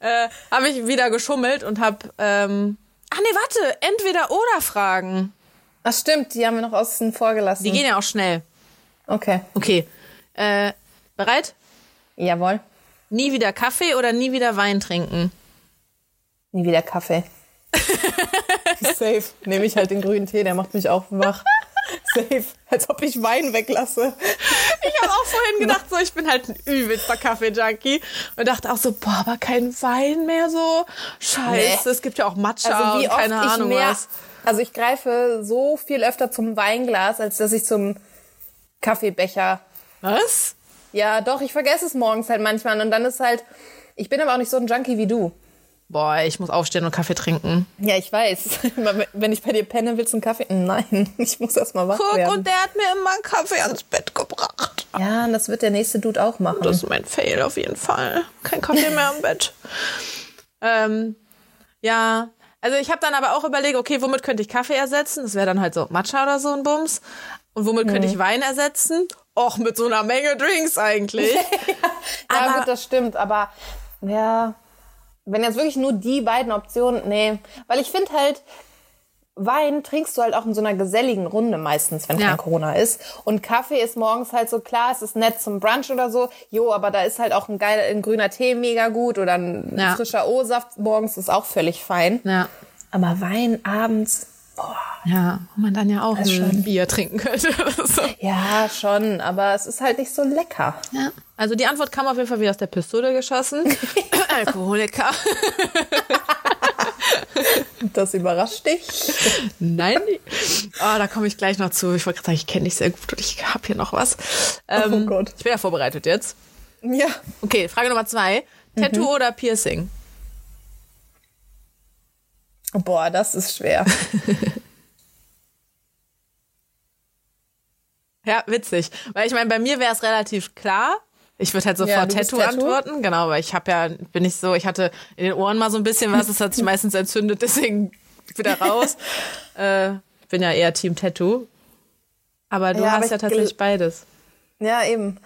äh, habe ich wieder geschummelt und habe, ähm, ach nee, warte, entweder oder Fragen. Ach stimmt, die haben wir noch außen vor gelassen. Die gehen ja auch schnell. okay. Okay, äh, bereit? Jawohl. Nie wieder Kaffee oder nie wieder Wein trinken? Nie wieder Kaffee. [laughs] Safe. Nehme ich halt den grünen Tee, der macht mich auch wach. Safe. Als ob ich Wein weglasse. Ich habe auch vorhin gedacht, so, ich bin halt ein übelster Kaffee-Junkie und dachte auch so, boah, aber kein Wein mehr so. Scheiße, Nee. es gibt ja auch Matcha Also wie und oft keine ich Ahnung mehr. was. Also ich greife so viel öfter zum Weinglas, als dass ich zum Kaffeebecher. Was? Ja, doch, ich vergesse es morgens halt manchmal. Und dann ist halt. Ich bin aber auch nicht so ein Junkie wie du. Boah, ich muss aufstehen und Kaffee trinken. Ja, ich weiß. [laughs] Wenn ich bei dir penne, willst du einen Kaffee? Nein, [laughs] ich muss erst mal wach Guck, werden. und der hat mir immer einen Kaffee ans Bett gebracht. Ja, und das wird der nächste Dude auch machen. Das ist mein Fail auf jeden Fall. Kein Kaffee mehr im Bett. [laughs] Ähm, ja, also ich habe dann aber auch überlegt, okay, womit könnte ich Kaffee ersetzen? Das wäre dann halt so Matcha oder so ein Bums. Und womit könnte ich Wein ersetzen? Och, mit so einer Menge Drinks eigentlich. [laughs] ja, Aber- gut, das stimmt, aber ja, wenn jetzt wirklich nur die beiden Optionen, nee, weil ich finde halt, Wein trinkst du halt auch in so einer geselligen Runde meistens, wenn Ja. kein Corona ist. Und Kaffee ist morgens halt so klar, es ist nett zum Brunch oder so. Jo, aber da ist halt auch ein geiler, ein grüner Tee mega gut oder ein Ja. frischer O-Saft morgens ist auch völlig fein. ja. Aber Wein abends, Ja, wo man dann ja auch ein schon. Bier trinken könnte. [laughs] so. ja, schon, aber es ist halt nicht so lecker. Ja. Also die Antwort kam auf jeden Fall wie aus der Pistole geschossen. [laughs] Alkoholiker. [laughs] Das überrascht dich. Nein. Oh, da komme ich gleich noch zu. Ich wollte gerade sagen, ich kenne dich sehr gut und ich habe hier noch was. Ähm, Oh Gott. Ich bin ja vorbereitet jetzt. Ja. Okay, Frage Nummer zwei. Tattoo oder Piercing? Boah, das ist schwer. [laughs] Ja, witzig. Weil ich meine, bei mir wäre es relativ klar. Ich würde halt Ja, sofort bist Tattoo, Tattoo? antworten. Genau, weil ich habe ja, bin ich so, ich hatte in den Ohren mal so ein bisschen was, das hat sich [laughs] meistens entzündet, deswegen wieder raus. [laughs] äh, bin ja eher Team Tattoo. Aber du Ja, aber hast ich ja tatsächlich beides. Ja, eben.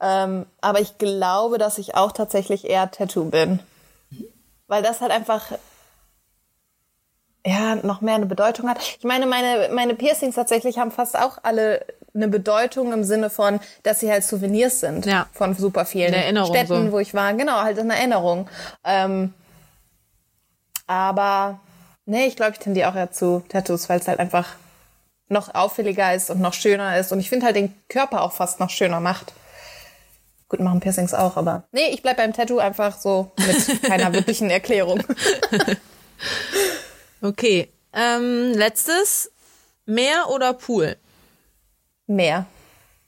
Ähm, aber ich glaube, dass ich auch tatsächlich eher Tattoo bin. Weil das halt einfach ja, noch mehr eine Bedeutung hat. Ich meine, meine, meine Piercings tatsächlich haben fast auch alle eine Bedeutung im Sinne von, dass sie halt Souvenirs sind Ja. von super vielen Städten, so. wo ich war. Genau, halt eine Erinnerung. Ähm, aber nee, ich glaube, ich tendiere auch eher zu Tattoos, weil es halt einfach noch auffälliger ist und noch schöner ist. Und ich finde halt den Körper auch fast noch schöner macht. Gut, machen Piercings auch, aber nee, ich bleib beim Tattoo einfach so mit [laughs] keiner wirklichen Erklärung. Okay. Ähm, letztes. Meer oder Pool? Mehr.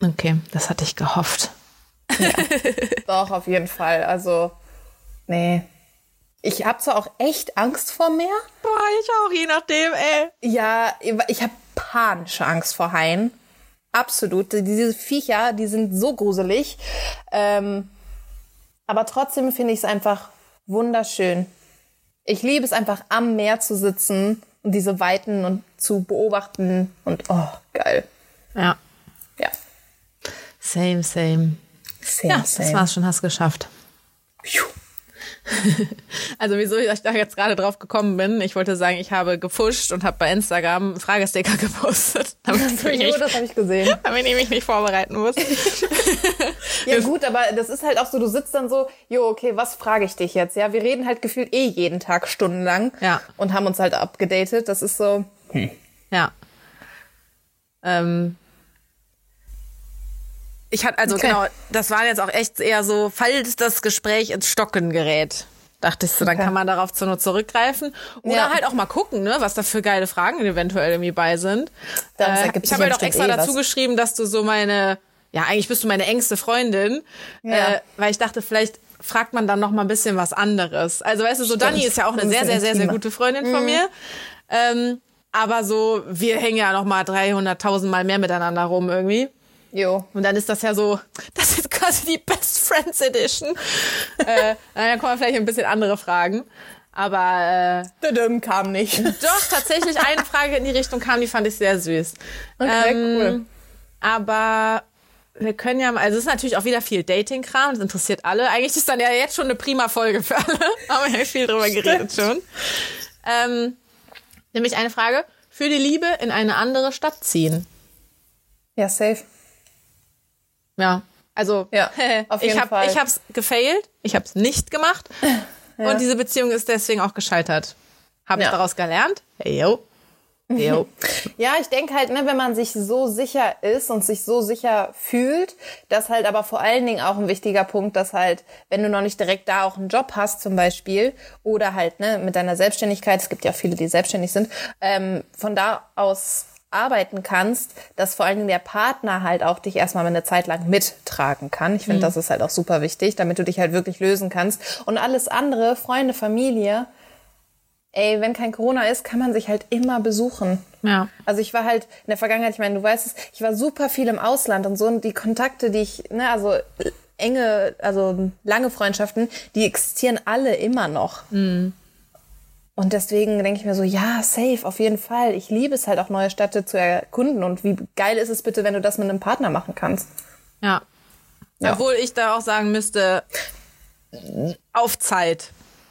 Okay, das hatte ich gehofft. [laughs] Doch, auf jeden Fall. Also, nee. Ich habe zwar auch echt Angst vor Meer. Boah, ich auch, je nachdem, ey. Ja, ich habe panische Angst vor Haien. Absolut. Diese Viecher, die sind so gruselig. Ähm, aber trotzdem finde ich es einfach wunderschön. Ich liebe es einfach am Meer zu sitzen und diese Weiten und zu beobachten und oh, geil. Ja. Ja. Same, same. Same, Ja, das war's schon, hast geschafft. [laughs] Also wieso ich da jetzt gerade drauf gekommen bin, ich wollte sagen, ich habe gefuscht und habe bei Instagram Fragesticker [laughs] gepostet, [laughs] damit ich, mich Jo, nicht, das habe ich gesehen. damit ich mich nicht vorbereiten muss. Ja gut, aber das ist halt auch so, du sitzt dann so, jo, okay, was frage ich dich jetzt? Ja, wir reden halt gefühlt eh jeden Tag stundenlang Ja. und haben uns halt abgedatet. Das ist so, Ja. Ähm, ich hatte, also Okay. genau, das war jetzt auch echt eher so, falls das Gespräch ins Stocken gerät. Dachte ich so, dann Okay. kann man darauf zur Not zurückgreifen. Oder Ja. halt auch mal gucken, ne, was da für geile Fragen eventuell irgendwie bei sind. Äh, ich habe halt auch extra eh was. dazu geschrieben, dass du so meine, ja, eigentlich bist du meine engste Freundin. Ja. Äh, weil ich dachte, vielleicht fragt man dann noch mal ein bisschen was anderes. Also weißt du, so Dani ist ja auch eine Ein sehr, sehr, sehr, sehr intimer. gute Freundin von mir. Ähm, aber so, wir hängen ja noch mal 300.000 Mal mehr miteinander rum irgendwie. Jo. Und dann ist das ja so, das ist quasi die Best Friends Edition. äh, dann kommen vielleicht ein bisschen andere Fragen. Aber äh, Düdüm kam nicht. doch, tatsächlich eine Frage in die Richtung kam, die fand ich sehr süß. Okay, Ähm, cool. Aber wir können ja mal, also es ist natürlich auch wieder viel Dating-Kram, das interessiert alle. Eigentlich ist dann ja jetzt schon eine prima Folge für alle. [laughs] Haben wir ja viel drüber geredet schon. Ähm, nämlich eine Frage, für die Liebe in eine andere Stadt ziehen. Ja, safe. Ja, also Ja, [laughs] auf ich jeden hab, Fall. ich hab's gefailt, ich hab's nicht gemacht [laughs] und diese Beziehung ist deswegen auch gescheitert. Habe ich Ja. daraus gelernt? Hey, yo. Yo. Ja, ich denke halt, ne, wenn man sich so sicher ist und sich so sicher fühlt, dass halt aber vor allen Dingen auch ein wichtiger Punkt, dass halt, wenn du noch nicht direkt da auch einen Job hast zum Beispiel oder halt ne, mit deiner Selbstständigkeit, es gibt ja viele, die selbstständig sind, ähm, von da aus arbeiten kannst, dass vor allen Dingen der Partner halt auch dich erstmal eine Zeit lang mittragen kann. Ich finde, das ist halt auch super wichtig, damit du dich halt wirklich lösen kannst. Und alles andere, Freunde, Familie, ey, wenn kein Corona ist, kann man sich halt immer besuchen. Ja. Also ich war halt in der Vergangenheit, ich meine, du weißt es, ich war super viel im Ausland und so und die Kontakte, die ich, ne, also enge, also lange Freundschaften, die existieren alle immer noch. Mhm. Und deswegen denke ich mir so, ja, safe, auf jeden Fall. Ich liebe es halt auch neue Städte zu erkunden und wie geil ist es bitte, wenn du das mit einem Partner machen kannst. Ja. Ja. Obwohl ich da auch sagen müsste, auf Zeit.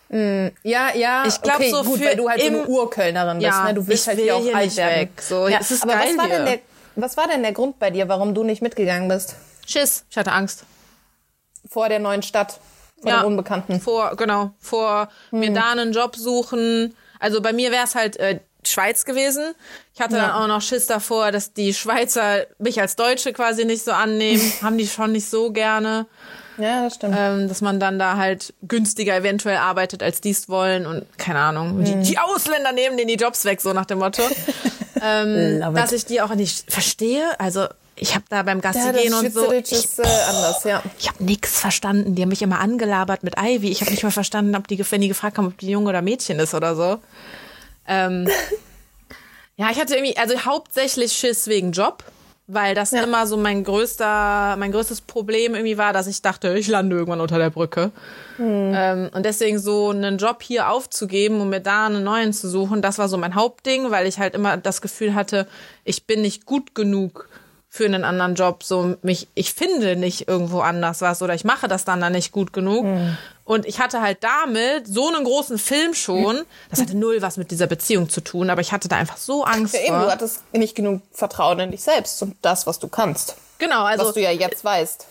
Ja, ja, Ich glaub, okay, so gut, für weil du halt so eine Urkölnerin bist, Ja, ne? Du willst ich halt will hier auch hier alt nicht werden. weg. So, ja, aber geil was war, der, was war denn der Grund bei dir, warum du nicht mitgegangen bist? Schiss, ich hatte Angst. Vor der neuen Stadt, vor Ja. dem Unbekannten. Vor, genau, vor mir Hm. da einen Job suchen. Also bei mir wäre es halt äh, Schweiz gewesen. Ich hatte dann Ja. auch noch Schiss davor, dass die Schweizer mich als Deutsche quasi nicht so annehmen. [laughs] Haben die schon nicht so gerne. Ja, das stimmt. Ähm, dass man dann da halt günstiger eventuell arbeitet, als die es wollen. Und keine Ahnung, die, die Ausländer nehmen denen die Jobs weg, so nach dem Motto. [laughs] ähm, dass ich die auch nicht verstehe. Also ich habe da beim Gassi ja, gehen und so. Ich, ist äh, anders, ja. ich habe nichts verstanden. Die haben mich immer angelabert mit Ivy. Ich habe nicht mal verstanden, ob die, wenn die gefragt haben, ob die Junge oder Mädchen ist oder so. Ähm, [laughs] ja, ich hatte irgendwie, also hauptsächlich Schiss wegen Job, weil das Ja. immer so mein größter, mein größtes Problem irgendwie war, dass ich dachte, ich lande irgendwann unter der Brücke. Ähm, und deswegen so einen Job hier aufzugeben und mir da einen neuen zu suchen, das war so mein Hauptding, weil ich halt immer das Gefühl hatte, ich bin nicht gut genug für einen anderen Job. So mich, ich finde nicht irgendwo anders was oder ich mache das dann da nicht gut genug. Und ich hatte halt damit so einen großen Film schon. Das hatte null was mit dieser Beziehung zu tun, aber ich hatte da einfach so Angst Ja, eben, vor. du hattest nicht genug Vertrauen in dich selbst und das, was du kannst. Genau, also Was du ja jetzt weißt.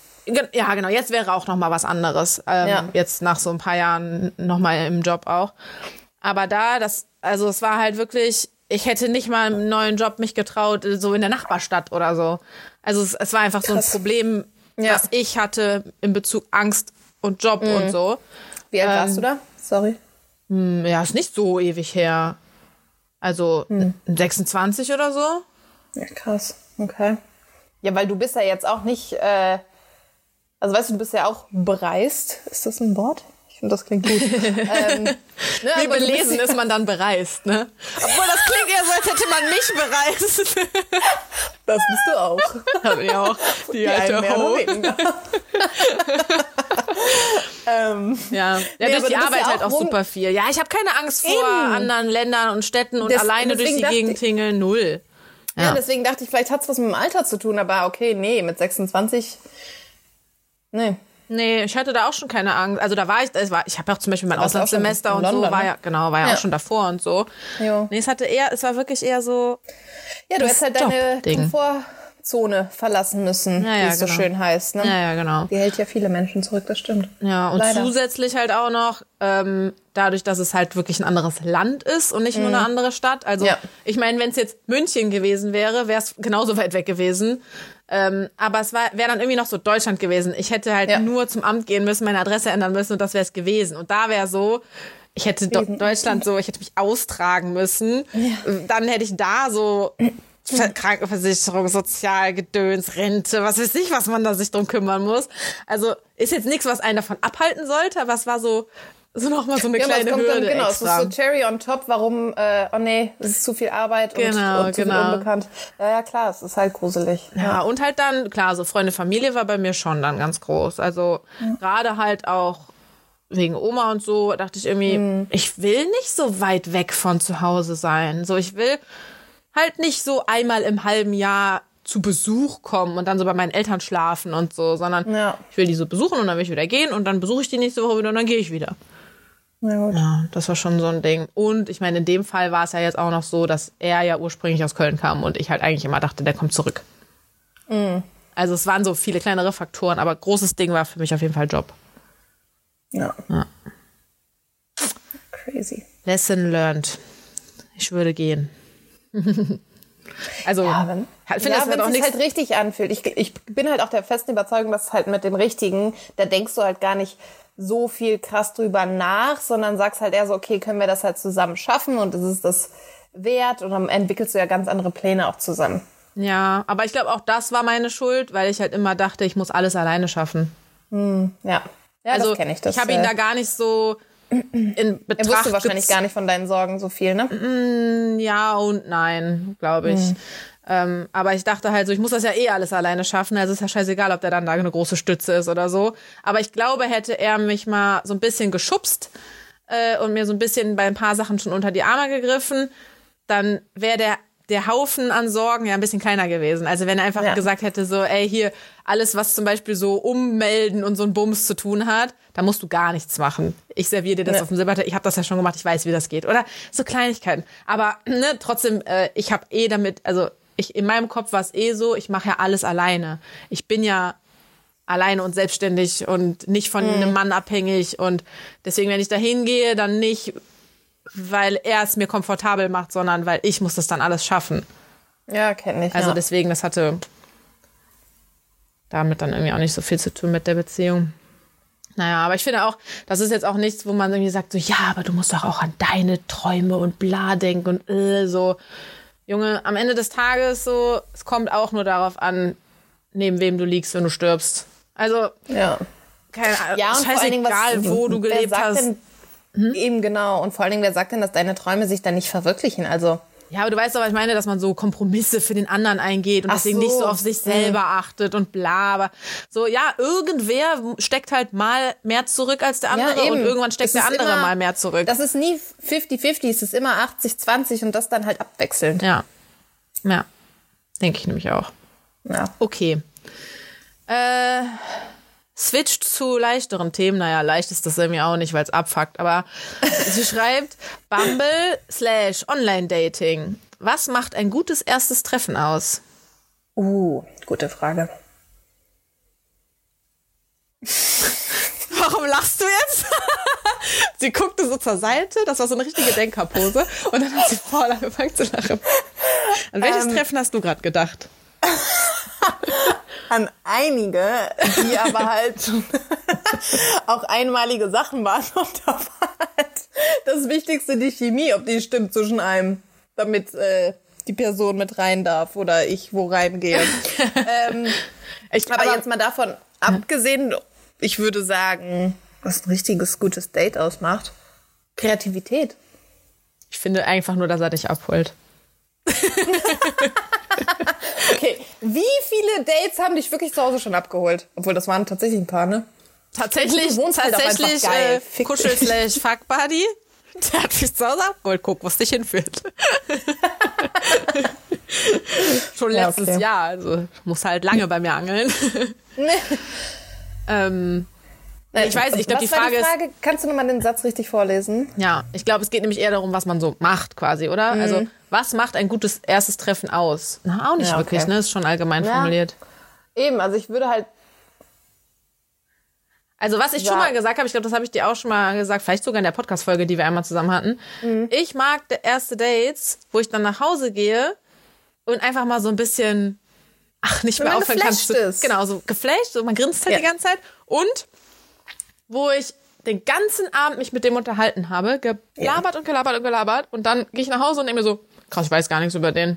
Ja, genau. Jetzt wäre auch noch mal was anderes. Ähm, Ja. Jetzt nach so ein paar Jahren noch mal im Job auch. Aber da, das, also es war halt wirklich, ich hätte nicht mal einen neuen Job mich getraut, so in der Nachbarstadt oder so. Also es, es war einfach so ein Krass. Problem, Ja. was ich hatte in Bezug Angst und Job und so. Wie alt Ähm, warst du da? Sorry. Hm, Ja, ist nicht so ewig her. Also 26 oder so. Ja, krass. Okay. Ja, weil du bist ja jetzt auch nicht, äh, also weißt du, du bist ja auch bereist. Ist das ein Wort? Finde, das klingt gut. [laughs] ähm, ne, Wie belesen ist man dann bereist, ne? Obwohl das klingt eher so, als hätte man mich bereist. Das bist du auch. [laughs] Hab ich auch. Die, Die alte Ho. [laughs] ähm, Ja, ja Nee, durch die Arbeit ja halt auch super viel. Ja, ich habe keine Angst vor Eben. anderen Ländern und Städten und Des- alleine durch die Gegend tingeln. Null. ja. Ja. deswegen dachte ich, vielleicht hat es was mit dem Alter zu tun, aber okay, nee, mit 26. Nee. Nee, ich hatte da auch schon keine Angst. Also da war ich, es war, ich habe ja auch zum Beispiel mein warst Auslandssemester und London, so, war ne? ja, genau, war ja, Ja. auch schon davor und so. Jo. Nee, es hatte eher, es war wirklich eher so, Ja, du hättest halt deine. Komfortzone verlassen müssen, Ja, wie ja, es so genau. schön heißt. Ne? ja, ja, genau. Die hält ja viele Menschen zurück, das stimmt. Ja, und Leider. zusätzlich halt auch noch, ähm, dadurch, dass es halt wirklich ein anderes Land ist und nicht nur eine andere Stadt. Also, Mhm. Ich meine, wenn es jetzt München gewesen wäre, wäre es genauso weit weg gewesen. Ähm, aber es war wäre dann irgendwie noch so Deutschland gewesen. Ich hätte halt Ja. nur zum Amt gehen müssen, meine Adresse ändern müssen und das wäre es gewesen. Und da wäre so, ich hätte Do Deutschland so, ich hätte mich austragen müssen. Dann hätte ich da so Ver- Krankenversicherung, Sozialgedöns, Rente, was weiß ich, was man da sich drum kümmern muss. Also ist jetzt nichts, was einen davon abhalten sollte, aber es war so, so nochmal so eine Ja, es kleine Hürde dann, genau, extra. es ist so Cherry on top, warum, äh, oh nee, es ist zu viel Arbeit Genau, und, und zu genau. viel unbekannt. Ja, ja, klar, es ist halt gruselig. Ja, und halt dann, klar, so Freunde, Familie war bei mir schon dann ganz groß. Also gerade halt auch wegen Oma und so, dachte ich irgendwie, Mhm. ich will nicht so weit weg von zu Hause sein. So, ich will halt nicht so einmal im halben Jahr zu Besuch kommen und dann so bei meinen Eltern schlafen und so, sondern Ja. ich will die so besuchen und dann will ich wieder gehen und dann besuche ich die nächste Woche wieder und dann gehe ich wieder. Ja. Ja, das war schon so ein Ding. Und ich meine, in dem Fall war es ja jetzt auch noch so, dass er ja ursprünglich aus Köln kam und ich halt eigentlich immer dachte, der kommt zurück. Also es waren so viele kleinere Faktoren, aber großes Ding war für mich auf jeden Fall Job. Ja. Ja. Crazy. Lesson learned. Ich würde gehen. [laughs] also, Ja, wenn, ich finde, ja, auch es sich nichts. halt richtig anfühlt. Ich, ich bin halt auch der festen Überzeugung, dass halt mit dem Richtigen, da denkst du halt gar nicht so viel krass drüber nach, sondern sagst halt eher so, okay, können wir das halt zusammen schaffen und ist es das wert? Und dann entwickelst du ja ganz andere Pläne auch zusammen. Ja, aber ich glaube, auch das war meine Schuld, weil ich halt immer dachte, ich muss alles alleine schaffen. Ja, ja also das kenne ich. Das, ich habe ihn äh, da gar nicht so in Betracht. Er wusste wahrscheinlich gar nicht von deinen Sorgen so viel, ne? Ja und nein, glaube ich. Hm. Ähm, aber ich dachte halt so, ich muss das ja eh alles alleine schaffen. Also ist ja scheißegal, ob der dann da eine große Stütze ist oder so. Aber ich glaube, hätte er mich mal so ein bisschen geschubst äh, und mir so ein bisschen bei ein paar Sachen schon unter die Arme gegriffen, dann wäre der der Haufen an Sorgen ja ein bisschen kleiner gewesen. Also wenn er einfach Ja. gesagt hätte, so, ey, hier, alles, was zum Beispiel so ummelden und so ein Bums zu tun hat, da musst du gar nichts machen. Ich serviere dir das Ja. auf dem Silbertablett. Ich habe das ja schon gemacht, ich weiß, wie das geht. Oder so Kleinigkeiten. Aber [clears throat] ne, trotzdem, äh, ich habe eh damit, also ich in meinem Kopf war es eh so, ich mache ja alles alleine. Ich bin ja alleine und selbstständig und nicht von einem Mann abhängig. Und deswegen, wenn ich da hingehe, dann nicht, weil er es mir komfortabel macht, sondern weil ich muss das dann alles schaffen. Ja, kenne ich. Also ja. deswegen, das hatte damit dann irgendwie auch nicht so viel zu tun mit der Beziehung. Naja, aber ich finde auch, das ist jetzt auch nichts, wo man irgendwie sagt, so, ja, aber du musst doch auch an deine Träume und bla denken und äh, so. Junge, am Ende des Tages so, es kommt auch nur darauf an, neben wem du liegst, wenn du stirbst. Also, ja. keine Ahnung, Ja, und Dingen, was, scheißegal, wo du gelebt hast. Hm? Denn, Eben genau. Und vor allen Dingen, wer sagt denn, dass deine Träume sich dann nicht verwirklichen? Also, Ja, aber du weißt doch, was ich meine, dass man so Kompromisse für den anderen eingeht und Ach deswegen so. nicht so auf sich selber achtet und bla. Aber so, ja, irgendwer steckt halt mal mehr zurück als der andere eben. und irgendwann steckt der andere immer- mal mehr zurück. das ist nie 50-50, es ist immer 80-20 und das dann halt abwechselnd. ja. Ja. Denke ich nämlich auch. Ja. Okay. Äh, switcht zu leichteren Themen. Naja, leicht ist das irgendwie auch nicht, weil es abfuckt. Aber [laughs] sie schreibt Bumble slash Online-Dating. Was macht ein gutes erstes Treffen aus? Uh, gute Frage. Warum lachst du jetzt? [laughs] sie guckte so zur Seite, das war so eine richtige Denkerpose. Und dann hat sie voll angefangen zu lachen. An welches Ähm. Treffen hast du gerade gedacht? [laughs] An einige, die [laughs] aber halt [laughs] auch einmalige Sachen waren. Und da war halt das Wichtigste die Chemie, ob die stimmt zwischen einem, damit äh, die Person mit rein darf oder ich wo reingehe. [laughs] ähm, Ich, aber, jetzt mal davon abgesehen, ich würde sagen, was ein richtiges gutes Date ausmacht, Kreativität. ich finde einfach nur, dass er dich abholt. Okay, wie viele Dates haben dich wirklich zu Hause schon abgeholt? Obwohl, das waren tatsächlich ein paar, ne? Tatsächlich, halt tatsächlich geil. äh, Kuschel slash Fuck Buddy. Der hat mich zu Hause abgeholt. Guck, wo es dich hinführt. [laughs] Schon Ja, letztes okay. Jahr. Also muss halt lange bei mir angeln. [laughs] ähm, Ich weiß, ich glaub, Was die Frage ist- Frage Kannst du nochmal den Satz richtig vorlesen? ja, ich glaube, es geht nämlich eher darum, was man so macht, quasi, oder? Mhm. Also, was macht ein gutes erstes Treffen aus? Na, auch nicht Ja, wirklich, okay. ne? Ist schon allgemein Ja. formuliert. Eben, also ich würde halt. Also was ich Ja. schon mal gesagt habe, ich glaube, das habe ich dir auch schon mal gesagt, vielleicht sogar in der Podcast-Folge, die wir einmal zusammen hatten. Mhm. Ich mag erste Dates, wo ich dann nach Hause gehe und einfach mal so ein bisschen, ach, nicht Wenn mehr aufhören kann. geflasht zu- ist. Genau, so geflasht, so man grinst halt Ja. die ganze Zeit. Und wo ich den ganzen Abend mich mit dem unterhalten habe, gelabert und gelabert und gelabert und dann gehe ich nach Hause und denke mir so, krass, ich weiß gar nichts über den.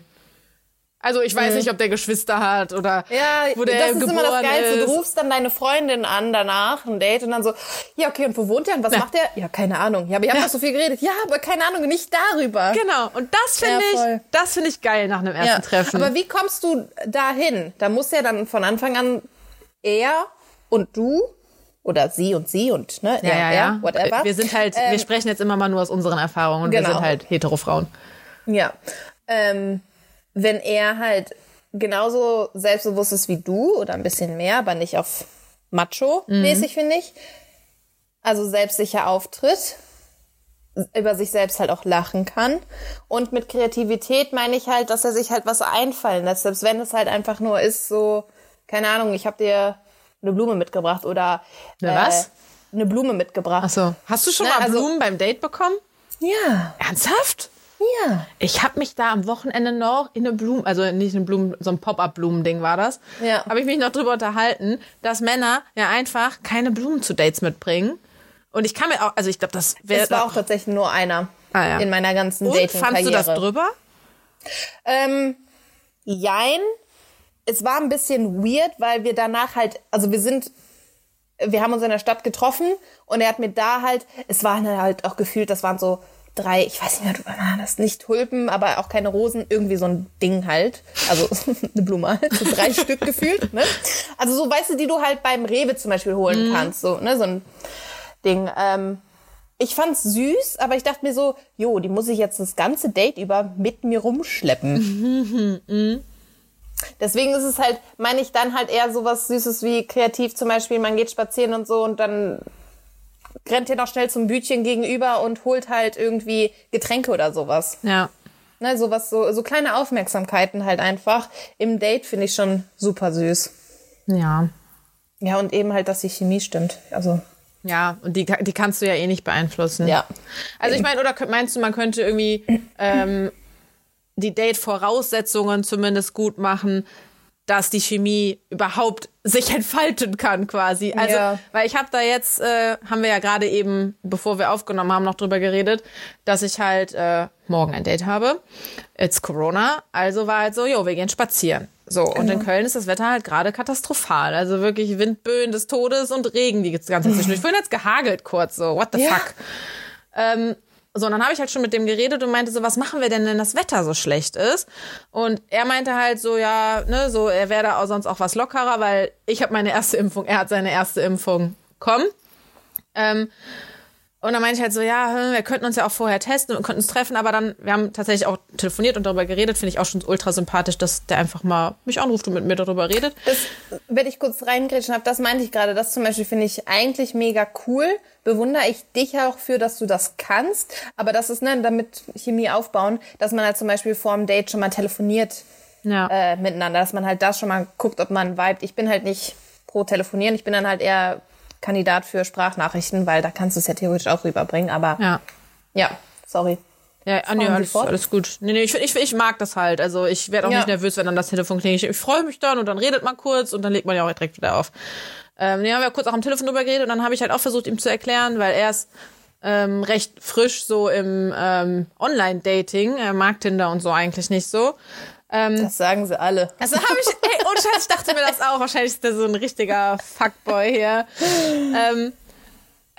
Also ich weiß nicht, ob der Geschwister hat oder Mhm. Ja, wo der das ist geboren immer das Geilste. ist. Du rufst dann deine Freundin an danach, ein Date, und dann so, ja, okay, und wo wohnt der und was Ja. macht der? Ja, keine Ahnung. Ja, aber ihr habt doch so viel geredet. Ja, aber keine Ahnung, nicht darüber. Genau, und das finde Ja, ich, das finde ich geil nach einem ersten Ja. Treffen. Aber wie kommst du dahin? Da muss ja dann von Anfang an er und du oder sie und sie und ne, ja, ja, ja. whatever. Wir sind halt, wir Ähm, sprechen jetzt immer mal nur aus unseren Erfahrungen und wir Genau. sind halt hetero Frauen. Ja. Ähm, wenn er halt genauso selbstbewusst ist wie du oder ein bisschen mehr, aber nicht auf Macho-mäßig, finde ich. Also selbstsicher auftritt, über sich selbst halt auch lachen kann. Und mit Kreativität meine ich halt, dass er sich halt was einfallen lässt, selbst wenn es halt einfach nur ist, so, keine Ahnung, ich habe dir eine Blume mitgebracht oder Eine was? eine Blume mitgebracht. Achso. Hast du schon Na, mal also- Blumen beim Date bekommen? Ja, Ernsthaft? ja. Ich habe mich da am Wochenende noch in eine Blumen, also nicht eine Blumen, so ein Pop-up-Blumen-Ding war das. Ja. Habe ich mich noch drüber unterhalten, dass Männer ja einfach keine Blumen zu Dates mitbringen. Und ich kann mir auch, also ich glaube, das wäre. Es war auch tatsächlich nur einer Ah, ja. in meiner ganzen Und Dating-Karriere. fandst du das drüber? Ähm, jein. Es war ein bisschen weird, weil wir danach halt, also wir sind wir haben uns in der Stadt getroffen und er hat mir da halt, es waren halt auch gefühlt, das waren so drei, ich weiß nicht mehr, das ist nicht Tulpen, aber auch keine Rosen, irgendwie so ein Ding halt. Also [laughs] eine Blume halt, so drei [laughs] Stück gefühlt. Ne? Also so, weißt du, die du halt beim Rewe zum Beispiel holen mhm. kannst, so, ne, so ein Ding. Ähm, ich fand's süß, aber ich dachte mir so, jo, die muss ich jetzt das ganze Date über mit mir rumschleppen. [laughs] Mhm. Deswegen ist es halt, meine ich dann halt eher sowas Süßes wie kreativ zum Beispiel, man geht spazieren und so und dann rennt ihr noch schnell zum Bütchen gegenüber und holt halt irgendwie Getränke oder sowas. Ja. Ne, sowas, so, so kleine Aufmerksamkeiten halt einfach. Im Date finde ich schon super süß. Ja. Ja, und eben halt, dass die Chemie stimmt. Also. Ja, und die, die kannst du ja eh nicht beeinflussen. Ja. Also ich meine, oder meinst du, man könnte irgendwie ähm, die Date-Voraussetzungen zumindest gut machen, dass die Chemie überhaupt [laughs] sich entfalten kann quasi. Also, ja. weil ich habe da jetzt, äh, haben wir ja gerade eben, bevor wir aufgenommen haben, noch drüber geredet, dass ich halt äh, morgen ein Date habe. It's Corona, also war halt so, jo, wir gehen spazieren. So, genau. und in Köln ist das Wetter halt gerade katastrophal. Also wirklich Windböen des Todes und Regen die ganze Zeit [laughs] zwischendurch. Vorhin hat's gehagelt kurz, so, what the ja. fuck. Ähm, so, und dann habe ich halt schon mit dem geredet und meinte so, was machen wir denn, wenn das Wetter so schlecht ist? Und er meinte halt so, ja, ne, so, er wäre da auch sonst auch was lockerer, weil ich habe meine erste Impfung, er hat seine erste Impfung. Komm. Ähm, und dann meinte ich halt so, ja, hm, wir könnten uns ja auch vorher testen und könnten uns treffen, aber dann, wir haben tatsächlich auch telefoniert und darüber geredet, finde ich auch schon ultra sympathisch, dass der einfach mal mich anruft und mit mir darüber redet. Das, wenn ich kurz reingrätschen habe, das meinte ich gerade, das zum Beispiel finde ich eigentlich mega cool, bewundere ich dich auch für, dass du das kannst, aber das ist, ne, damit Chemie aufbauen, dass man halt zum Beispiel vor dem Date schon mal telefoniert ja. äh, miteinander, dass man halt das schon mal guckt, ob man vibet. Ich bin halt nicht pro Telefonieren, ich bin dann halt eher Kandidat für Sprachnachrichten, weil da kannst du es ja theoretisch auch rüberbringen. Aber ja, ja sorry. Ja, ah, nee, alles, alles gut. Nee, nee, ich, ich, ich mag das halt. Also ich werde auch ja. nicht nervös, wenn dann das Telefon klingelt. Ich, ich freue mich dann und dann redet man kurz und dann legt man ja auch direkt wieder auf. Ähm, nee, haben wir kurz auch am Telefon drüber geredet und dann habe ich halt auch versucht, ihm zu erklären, weil er ist ähm, recht frisch so im ähm, Online-Dating. Er mag Tinder und so eigentlich nicht so. Ähm, das sagen sie alle. Also habe ich, ey, ohne Scheiß, ich dachte mir das auch. Wahrscheinlich ist der so ein richtiger Fuckboy hier. Ähm,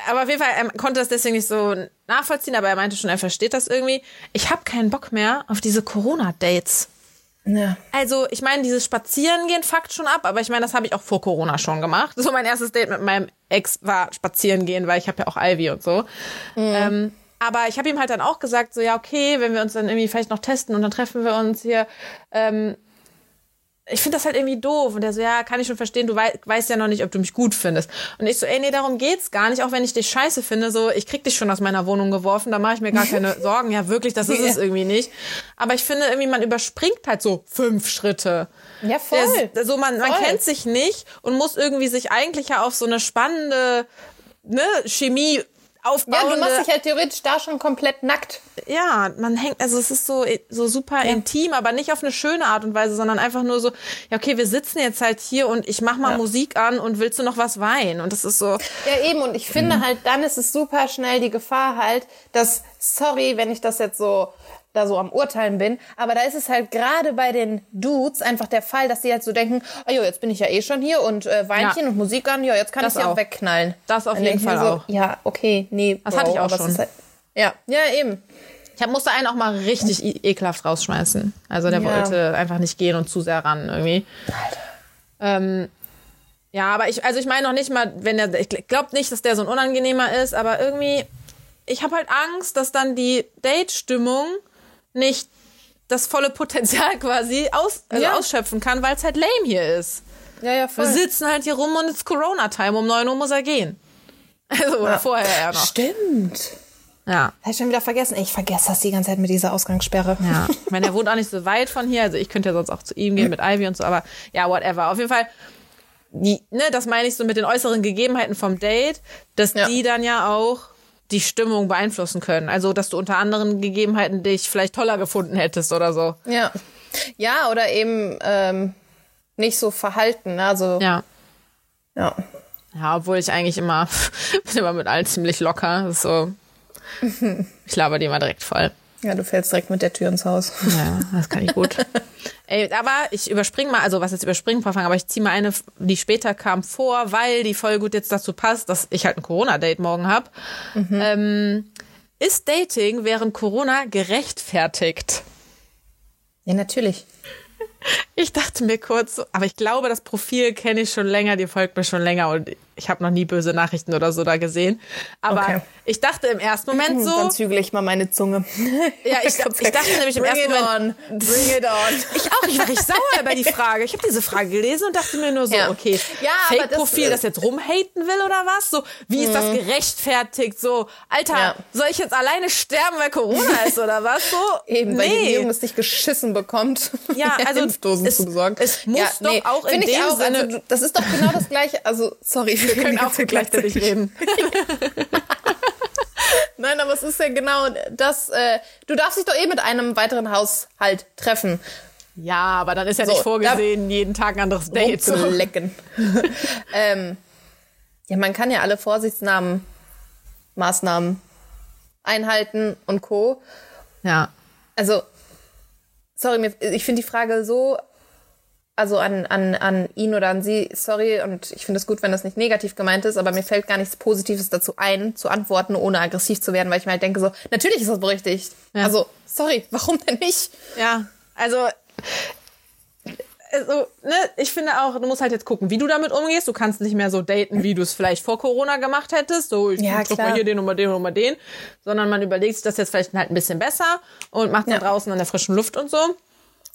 aber auf jeden Fall, er konnte das deswegen nicht so nachvollziehen, aber er meinte schon, er versteht das irgendwie. Ich habe keinen Bock mehr auf diese Corona-Dates. Ja. Also, ich meine, dieses Spazierengehen fuckt schon ab, aber ich meine, das habe ich auch vor Corona schon gemacht. So mein erstes Date mit meinem Ex war Spazierengehen, weil ich habe ja auch Ivy und so. Mhm. Ähm, aber ich habe ihm halt dann auch gesagt, so ja, okay, wenn wir uns dann irgendwie vielleicht noch testen und dann treffen wir uns hier. Ähm, ich finde das halt irgendwie doof. Und der so, ja, kann ich schon verstehen, du wei weißt ja noch nicht, ob du mich gut findest. Und ich so, ey, nee, darum geht's gar nicht, auch wenn ich dich scheiße finde, so, ich krieg dich schon aus meiner Wohnung geworfen, da mache ich mir gar keine [laughs] Sorgen. Ja, wirklich, das ist es irgendwie nicht. Aber ich finde irgendwie, man überspringt halt so fünf Schritte. Ja, voll. Der, so, man, voll. man kennt sich nicht und muss irgendwie sich eigentlich ja auf so eine spannende ne, Chemie aufbauende... Ja, du machst dich halt theoretisch da schon komplett nackt. Ja, man hängt, also es ist so, so super ja. intim, aber nicht auf eine schöne Art und Weise, sondern einfach nur so, ja, okay, wir sitzen jetzt halt hier und ich mach mal ja. Musik an und willst du noch was weinen? Und das ist so. Ja, eben, und ich finde mhm. halt, dann ist es super schnell die Gefahr halt, dass, sorry, wenn ich das jetzt so da so am Urteilen bin. Aber da ist es halt gerade bei den Dudes einfach der Fall, dass sie halt so denken, oh jo, jetzt bin ich ja eh schon hier und äh, Weinchen ja. und Musik an, ja, jetzt kann das ich ja auch wegknallen. Das auf jeden Fall so, auch. Ja, okay, nee. Das Bro, hatte ich auch schon. Halt, ja, ja, eben. Ich musste einen auch mal richtig e ekelhaft rausschmeißen. Also der ja. wollte einfach nicht gehen und zu sehr ran irgendwie. Alter. Ähm, ja, aber ich, also ich meine noch nicht mal, wenn der, ich glaube nicht, dass der so ein unangenehmer ist, aber irgendwie, ich habe halt Angst, dass dann die Date-Stimmung nicht das volle Potenzial [laughs] quasi aus, also ja. ausschöpfen kann, weil es halt lame hier ist. Ja, ja, voll. Wir sitzen halt hier rum und es ist Corona-Time. Um 9 Uhr muss er gehen. [laughs] Also ja. vorher ja noch. Stimmt. Ja. Habe ich schon wieder vergessen. Ich vergesse das die ganze Zeit mit dieser Ausgangssperre. Ja. [laughs] Ich meine, er wohnt auch nicht so weit von hier. Also ich könnte ja sonst auch zu ihm gehen mit Ivy und so. Aber ja, whatever. Auf jeden Fall, die, ne, das meine ich so mit den äußeren Gegebenheiten vom Date, dass ja. die dann ja auch die Stimmung beeinflussen können. Also, dass du unter anderen Gegebenheiten dich vielleicht toller gefunden hättest oder so. Ja. Ja, oder eben ähm, nicht so verhalten. Ne? Also, ja. Ja. Ja, obwohl ich eigentlich immer, [laughs] bin immer mit allen ziemlich locker. so, [laughs] ich laber die immer direkt voll. Ja, du fällst direkt mit der Tür ins Haus. Ja, das kann ich gut. [laughs] Ey, aber ich überspringe mal, also was jetzt überspringen, Vorfang, aber ich ziehe mal eine, die später kam, vor, weil die voll gut jetzt dazu passt, dass ich halt ein Corona-Date morgen habe. Mhm. Ähm, ist Dating während Corona gerechtfertigt? Ja, natürlich. Ich dachte mir kurz, aber ich glaube, das Profil kenne ich schon länger, die folgt mir schon länger und ich habe noch nie böse Nachrichten oder so da gesehen. Aber okay. ich dachte im ersten Moment so. Dann zügle ich mal meine Zunge. [laughs] Ja, ich, [laughs] ich dachte nämlich im ersten Moment. On. Bring it on. [laughs] Ich auch, ich war richtig sauer über die Frage. Ich habe diese Frage gelesen und dachte mir nur so, ja. okay, ja, Fake-Profil, das, das, jetzt rumhaten will oder was? So, wie ist das mhm. gerechtfertigt? So, Alter, ja. soll ich jetzt alleine sterben, weil Corona ist oder was? So, Eben, nee. weil die Regierung es nicht geschissen bekommt. Ja, also Impfdosen es, zu besorgen. Es muss ja, doch nee, auch in dem auch, Sinne. Also, das ist doch [laughs] genau das gleiche. Also, sorry, wir [laughs] können auch gleichzeitig reden. [laughs] Nein, aber es ist ja genau das. Äh, du darfst dich doch eh mit einem weiteren Haushalt treffen. Ja, aber dann ist ja so, nicht vorgesehen, jeden Tag ein anderes Date zu lecken. ähm, ja, man kann ja alle Vorsichtsnahmen, Maßnahmen einhalten und Co. Ja. Also, sorry, ich finde die Frage so also an, an, an ihn oder an sie, sorry, und ich finde es gut, wenn das nicht negativ gemeint ist, aber mir fällt gar nichts Positives dazu ein, zu antworten, ohne aggressiv zu werden, weil ich mir halt denke so, natürlich ist das berechtigt. Ja. Also, sorry, [laughs] warum denn nicht? Ja, also, also, ne, ich finde auch, du musst halt jetzt gucken, wie du damit umgehst. Du kannst nicht mehr so daten, wie du es vielleicht vor Corona gemacht hättest. So, ich ja, drück mal hier den und mal den und mal den. Sondern man überlegt sich das jetzt vielleicht halt ein bisschen besser und macht es ja. draußen an der frischen Luft und so.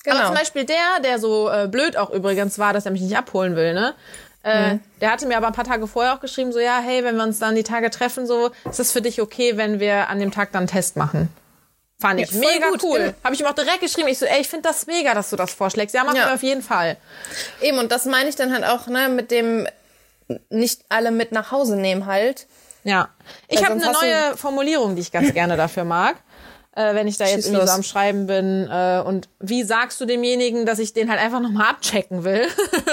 Genau. Aber zum Beispiel der, der so äh, blöd auch übrigens war, dass er mich nicht abholen will, ne? Äh, mhm. Der hatte mir aber ein paar Tage vorher auch geschrieben, so ja, hey, wenn wir uns dann die Tage treffen, so ist es für dich okay, wenn wir an dem Tag dann einen Test machen. Fand ich ja, mega gut. cool. Habe ich ihm auch direkt geschrieben. Ich so, ey, ich finde das mega, dass du das vorschlägst. Ja, machen ja. wir auf jeden Fall. Eben, und das meine ich dann halt auch, ne, mit dem nicht alle mit nach Hause nehmen halt. Ja. Ich habe eine neue Formulierung, die ich ganz [clears throat] gerne dafür mag äh, wenn ich da jetzt irgendwie so am Schreiben bin. Äh, und wie sagst du demjenigen, dass ich den halt einfach nochmal abchecken will?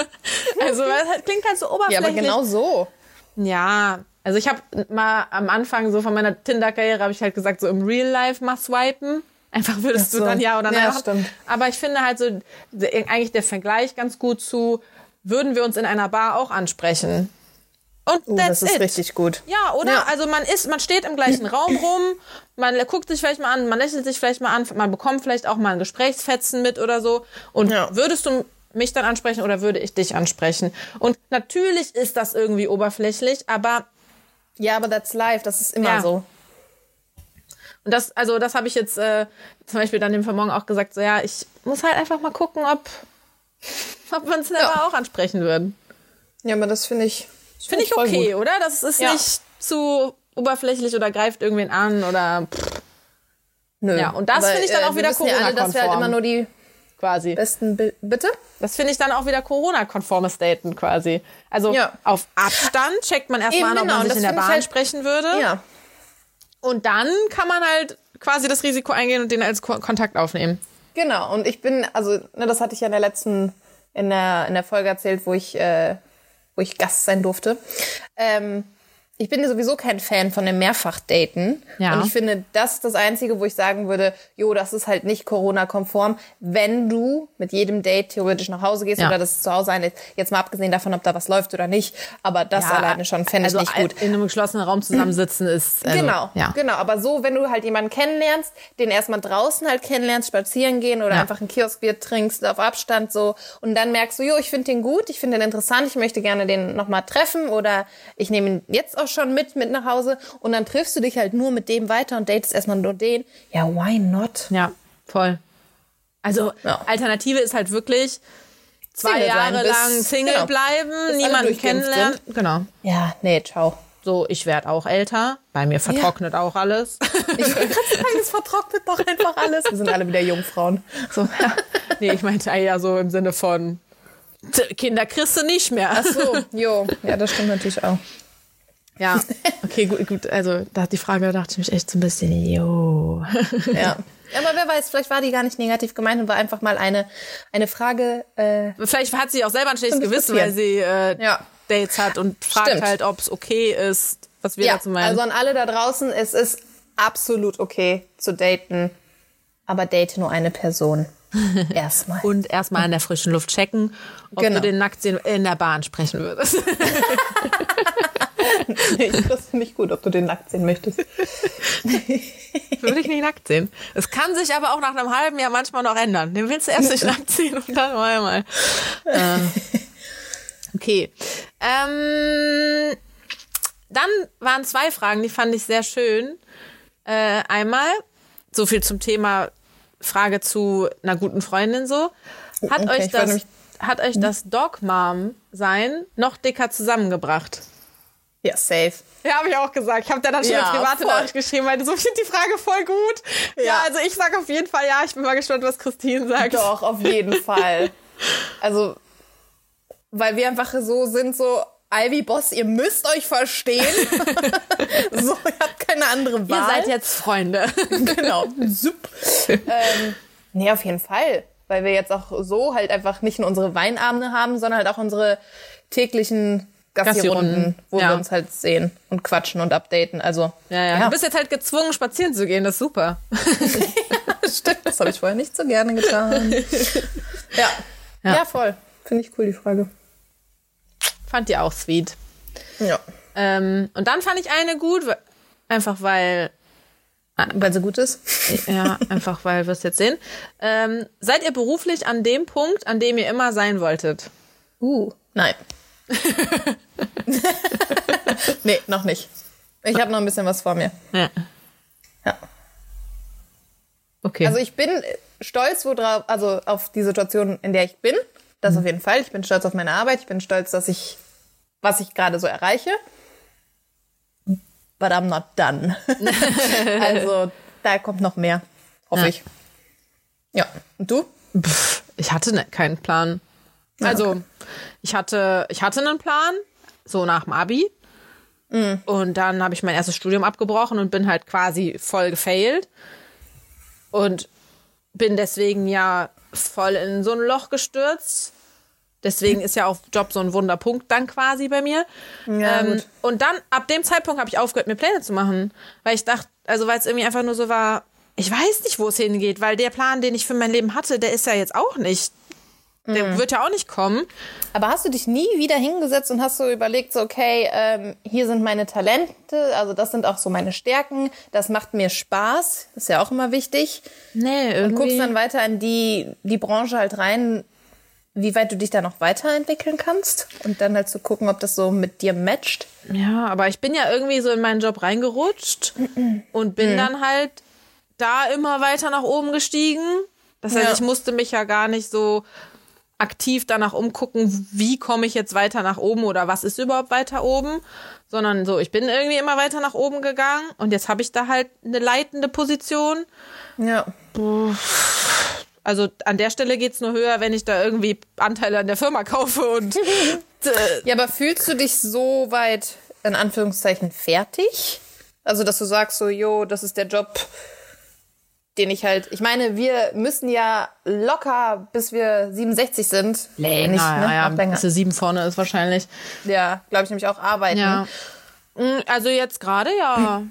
[laughs] also das halt, klingt halt so oberflächlich. Ja, aber genau so. Ja, also ich habe mal am Anfang so von meiner Tinder-Karriere habe ich halt gesagt, so im Real Life mal swipen. Einfach würdest so. du dann ja oder nein. Ja, stimmt. Aber ich finde halt so eigentlich der Vergleich ganz gut zu, würden wir uns in einer Bar auch ansprechen? Und uh, das ist it. richtig gut. Ja, oder? Ja. Also man ist, man steht im gleichen Raum rum, man guckt sich vielleicht mal an, man lächelt sich vielleicht mal an, man bekommt vielleicht auch mal ein Gesprächsfetzen mit oder so. Und ja. würdest du mich dann ansprechen oder würde ich dich ansprechen? Und natürlich ist das irgendwie oberflächlich, aber ja, aber that's life, das ist immer ja. so. Und das, also das habe ich jetzt äh, zum Beispiel dann dem Vermorgen auch gesagt, so ja, ich muss halt einfach mal gucken, ob, [laughs] ob wir uns selber ja. auch ansprechen würden. Ja, aber das finde ich, Finde ich okay, gut. oder? Das ist ja. nicht zu oberflächlich oder greift irgendwen an oder. Pff. Nö. Ja, und das finde ich dann äh, auch wieder Corona-konform. Ja dass wir halt immer nur die quasi. Besten Bi bitte? Das finde ich dann auch wieder Corona-konformes Daten quasi. Also ja. auf Abstand checkt man erstmal an, ob genau, man sich in der Bahn halt, sprechen würde. Ja. Und dann kann man halt quasi das Risiko eingehen und den als Ko Kontakt aufnehmen. Genau. Und ich bin, also, ne, das hatte ich ja in der letzten, in der, in der Folge erzählt, wo ich äh, wo ich Gast sein durfte. Ähm, ich bin sowieso kein Fan von dem Mehrfachdaten. Ja. Und ich finde, das ist das Einzige, wo ich sagen würde, jo, das ist halt nicht Corona-konform, wenn du mit jedem Date theoretisch nach Hause gehst ja. oder das zu Hause ein, jetzt mal abgesehen davon, ob da was läuft oder nicht. Aber das ja, alleine schon fände also ich nicht gut. In einem geschlossenen Raum zusammensitzen ist. [clears throat] Also, genau, ja. genau. Aber so, wenn du halt jemanden kennenlernst, den erstmal draußen halt kennenlernst, spazieren gehen oder einfach ein Kioskbier trinkst auf Abstand so und dann merkst du, jo, ich finde den gut, ich finde den interessant, ich möchte gerne den nochmal treffen oder ich nehme ihn jetzt auch schon mit, mit nach Hause und dann triffst du dich halt nur mit dem weiter und datest erstmal nur den. Ja, why not? Ja, voll. Also, ja. Alternative ist halt wirklich zwei Single Jahre sein, lang Single genau, bleiben, niemanden kennenlernen. Sind. Genau. Ja, nee, ciao. So, ich werde auch älter. Bei mir vertrocknet ja. auch alles. [laughs] Ich will gerade sagen, es vertrocknet doch einfach alles. Wir sind alle wieder Jungfrauen. So, ja. Nee, ich meinte ja so im Sinne von Kinder kriegst du nicht mehr. Ach so, [laughs] jo. Ja, das stimmt natürlich auch. Ja, [laughs] okay, gut, gut. Also da die Frage da dachte ich mich echt so ein bisschen, jo. [laughs] Ja. Aber wer weiß, vielleicht war die gar nicht negativ gemeint und war einfach mal eine, eine Frage. Äh, vielleicht hat sie auch selber ein schlechtes Gewissen, weil sie äh, ja. Dates hat und fragt Stimmt. halt, ob es okay ist, was wir ja, dazu meinen. Also an alle da draußen, es ist absolut okay zu daten, aber date nur eine Person. [laughs] Erstmal. Und erstmal in der frischen Luft checken, ob Genau. du den Nacktsehen in der Bahn sprechen würdest. [laughs] Nee, das finde ich gut, ob du den nackt sehen möchtest. [laughs] Würde ich nicht nackt sehen. Es kann sich aber auch nach einem halben Jahr manchmal noch ändern. Den willst du erst nicht nackt sehen und dann mal mal. Äh, okay. Ähm, dann waren zwei Fragen, die fand ich sehr schön. Äh, einmal, so viel zum Thema Frage zu einer guten Freundin so. Hat Okay, euch das, hat euch das Dog Mom sein noch dicker zusammengebracht? Ja, safe. Ja, habe ich auch gesagt. Ich habe da dann schon Ja, eine private voll. Nachricht geschrieben, weil so finde die Frage voll gut. Ja, Ja. also ich sage auf jeden Fall ja. Ich bin mal gespannt, was Christine sagt. Doch, auf jeden Fall. Also, weil wir einfach so sind, so, Ivy Boss, ihr müsst euch verstehen. [laughs] so, ihr habt keine andere Wahl. Ihr seid jetzt Freunde. [laughs] genau. Sup. ähm, nee, auf jeden Fall. Weil wir jetzt auch so halt einfach nicht nur unsere Weinabende haben, sondern halt auch unsere täglichen Gassi-Runden. Wo Ja. wir uns halt sehen und quatschen und updaten. Also, Ja, ja, Du bist jetzt halt gezwungen, spazieren zu gehen. Das ist super. [laughs] [laughs] stimmt. Das habe ich vorher nicht so gerne getan. [laughs] ja. Ja. ja. voll. Finde ich cool, die Frage. Fand die auch sweet. Ja. Ähm, und dann fand ich eine gut, einfach weil, Weil sie gut ist. ja, einfach weil wir es jetzt sehen. Ähm, seid ihr beruflich an dem Punkt, an dem ihr immer sein wolltet? Uh. Nein. [laughs] nee, noch nicht. Ich habe noch ein bisschen was vor mir. Ja. Ja. Okay. Also ich bin stolz worauf, also auf die Situation, in der ich bin. Das auf jeden Fall. Ich bin stolz auf meine Arbeit. Ich bin stolz, dass ich, was ich gerade so erreiche. But I'm not done. [laughs] also da kommt noch mehr, hoffe Ja. ich. Ja. Und du? Ich hatte ne, keinen Plan. Also, ich hatte, ich hatte einen Plan, so nach dem Abi. Und dann habe ich mein erstes Studium abgebrochen und bin halt quasi voll gefailt. Und bin deswegen ja voll in so ein Loch gestürzt. Deswegen ist ja auch Job so ein Wunderpunkt dann quasi bei mir. Ja, ähm, und dann, ab dem Zeitpunkt habe ich aufgehört, mir Pläne zu machen. Weil ich dachte, also weil es irgendwie einfach nur so war, ich weiß nicht, wo es hingeht, weil der Plan, den ich für mein Leben hatte, der ist ja jetzt auch nicht, der wird ja auch nicht kommen. Aber hast du dich nie wieder hingesetzt und hast so überlegt, so, okay, ähm, hier sind meine Talente, also das sind auch so meine Stärken, das macht mir Spaß, ist ja auch immer wichtig. Nee, Und irgendwie. guckst dann weiter in die, die Branche halt rein, wie weit du dich da noch weiterentwickeln kannst und dann halt zu gucken, ob das so mit dir matcht. Ja, aber ich bin ja irgendwie so in meinen Job reingerutscht und bin dann halt da immer weiter nach oben gestiegen. Das heißt, Ja. ich musste mich ja gar nicht so aktiv danach umgucken, wie komme ich jetzt weiter nach oben oder was ist überhaupt weiter oben, sondern so, ich bin irgendwie immer weiter nach oben gegangen und jetzt habe ich da halt eine leitende Position. Ja. Also an der Stelle geht's nur höher, wenn ich da irgendwie Anteile an der Firma [laughs] kaufe und äh, Ja, aber fühlst du dich so weit, in Anführungszeichen, fertig? Also, dass du sagst so, jo, das ist der Job, den ich halt, ich meine, wir müssen ja locker, bis wir 67 sind. länger, Nicht, ja, ne? ja, länger. bis sie sieben vorne ist wahrscheinlich. Ja, glaube ich nämlich auch arbeiten. Ja. Mm, Also jetzt gerade ja.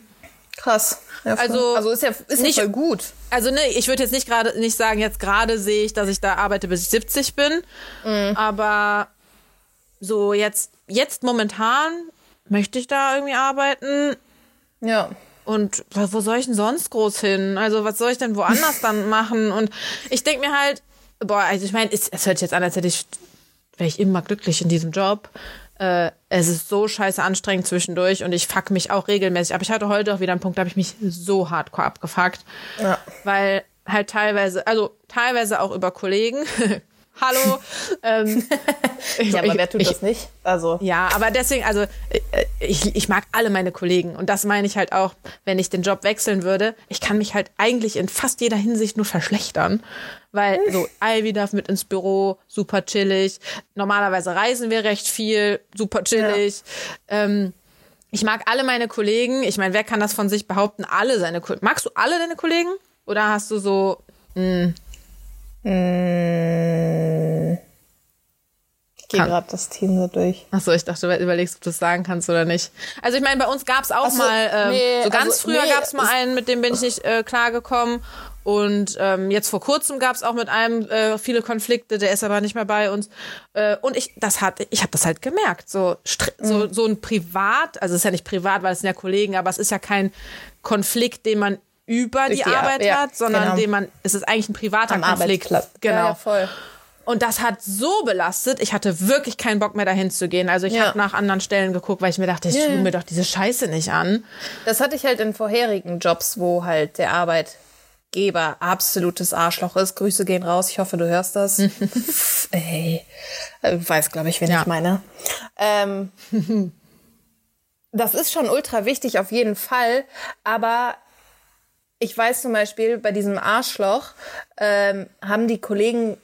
Krass. Ja. Also, also ist ja, ist nicht- ja voll gut. Also ne, ich würde jetzt nicht gerade nicht sagen, jetzt gerade sehe ich, dass ich da arbeite, bis ich 70 bin. Aber so jetzt, jetzt momentan möchte ich da irgendwie arbeiten. Ja. Und wo soll ich denn sonst groß hin? Also was soll ich denn woanders dann [laughs] machen? Und ich denke mir halt, boah, also ich meine, es, es hört sich jetzt an, als hätte ich, wäre ich immer glücklich in diesem Job. Äh, es ist so scheiße anstrengend zwischendurch und ich fuck mich auch regelmäßig. Aber ich hatte heute auch wieder einen Punkt, da habe ich mich so hardcore abgefuckt. Ja. Weil halt teilweise, also teilweise auch über Kollegen. [laughs] Hallo. [laughs] ähm, ich, Ja, aber ich- wer tut ich, das nicht? Also. ja, aber deswegen, also äh, ich, ich mag alle meine Kollegen und das meine ich halt auch, wenn ich den Job wechseln würde. Ich kann mich halt eigentlich in fast jeder Hinsicht nur verschlechtern, weil so Ivy darf mit ins Büro, super chillig. Normalerweise reisen wir recht viel, super chillig. Ähm, ich mag alle meine Kollegen. Ich meine, wer kann das von sich behaupten? Alle seine Kollegen. Magst du alle deine Kollegen? Oder hast du so Ich gehe gerade das Team so durch. Achso, ich dachte, du überlegst, ob du es sagen kannst oder nicht. Also ich meine, bei uns gab's auch Ach so, mal, ähm, nee, so ganz also, früher nee, mal es- einen, mit dem bin ich nicht äh, klargekommen. Und ähm, jetzt vor kurzem gab es auch mit einem äh, viele Konflikte, der ist aber nicht mehr bei uns. Äh, und ich, das hat, ich habe das halt gemerkt. So, so, mhm. so ein Privat, also es ist ja nicht privat, weil es sind ja Kollegen, aber es ist ja kein Konflikt, den man über die, die, Arbeit ja, hat, sondern genau. den man, es ist eigentlich ein privater Am Konflikt. Genau. Ja, ja, voll. Und das hat so belastet, ich hatte wirklich keinen Bock mehr dahin zu gehen. Also ich ja. habe nach anderen Stellen geguckt, weil ich mir dachte, ich tue mir doch diese Scheiße nicht an. Das hatte ich halt in vorherigen Jobs, wo halt der Arbeitgeber absolutes Arschloch ist. Grüße gehen raus, ich hoffe, du hörst das. [laughs] Ey, du weißt, glaube ich, wen ich meine. Ähm, [laughs] das ist schon ultra wichtig auf jeden Fall, aber ich weiß zum Beispiel, bei diesem Arschloch ähm, haben die Kollegen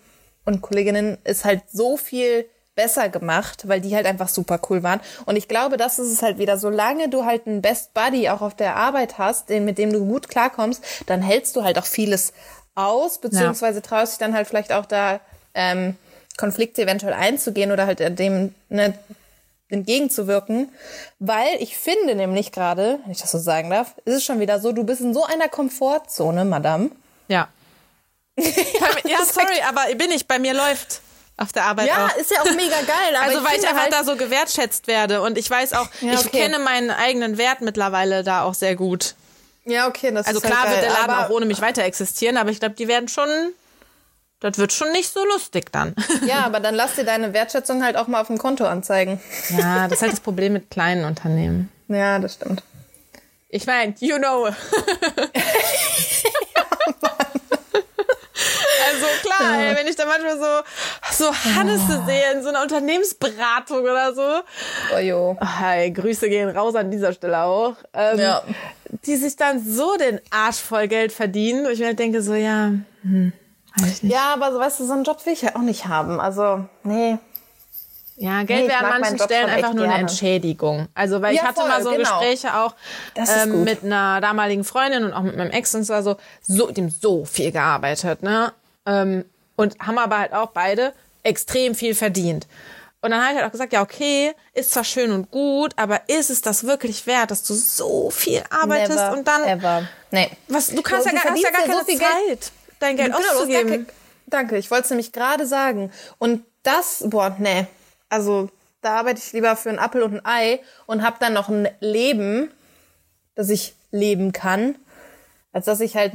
und Kolleginnen es halt so viel besser gemacht, weil die halt einfach super cool waren. Und ich glaube, das ist es halt wieder. Solange du halt einen Best Buddy auch auf der Arbeit hast, den, mit dem du gut klarkommst, dann hältst du halt auch vieles aus, beziehungsweise traust dich dann halt vielleicht auch da ähm, Konflikte eventuell einzugehen oder halt dem ne, entgegenzuwirken. Weil ich finde nämlich gerade, wenn ich das so sagen darf, ist es schon wieder so, du bist in so einer Komfortzone, Madame. Ja. [laughs] ja, sorry, aber bin ich, bei mir läuft auf der Arbeit ja, auch. ist ja auch mega geil. also weil ich einfach halt da so gewertschätzt werde und ich weiß auch, ja, okay. ich kenne meinen eigenen Wert mittlerweile da auch sehr gut. Ja, okay, das also ist klar halt wird der Laden auch ohne mich weiter existieren, aber ich glaube, die werden schon, das wird schon nicht so lustig dann. [laughs] Ja, aber dann lass dir deine Wertschätzung halt auch mal auf dem Konto anzeigen. Ja, das ist halt das Problem mit kleinen Unternehmen. Ja, das stimmt. Ich meine, you know. [laughs] Also klar, ey, wenn ich da manchmal so, so Hannesse oh. sehe in so einer Unternehmensberatung oder so. Oh jo. Hi, Grüße gehen raus an dieser Stelle auch. Ähm, ja. Die sich dann so den Arsch voll Geld verdienen. Und ich mir halt denke so, ja, hm. Ja, aber so, weißt du, so einen Job will ich ja auch nicht haben. Also, nee. Ja, Geld nee, wäre an manchen Stellen einfach nur gerne. eine Entschädigung. Also, weil ja, ich hatte voll, mal so genau. Gespräche auch ähm, mit einer damaligen Freundin und auch mit meinem Ex und so, so, so dem so viel gearbeitet, ne? Ähm, und haben aber halt auch beide extrem viel verdient. Und dann habe ich halt auch gesagt, ja, okay, ist zwar schön und gut, aber ist es das wirklich wert, dass du so viel arbeitest Never, und dann. Ever. Nee. Was, du kannst ja, gar, hast ja gar keine so Zeit, Geld, dein Geld genau, auszugeben. Danke, ich wollte es nämlich gerade sagen. Und das, boah, nee. Also, da arbeite ich lieber für einen Apfel und ein Ei und habe dann noch ein Leben, das ich leben kann, als dass ich halt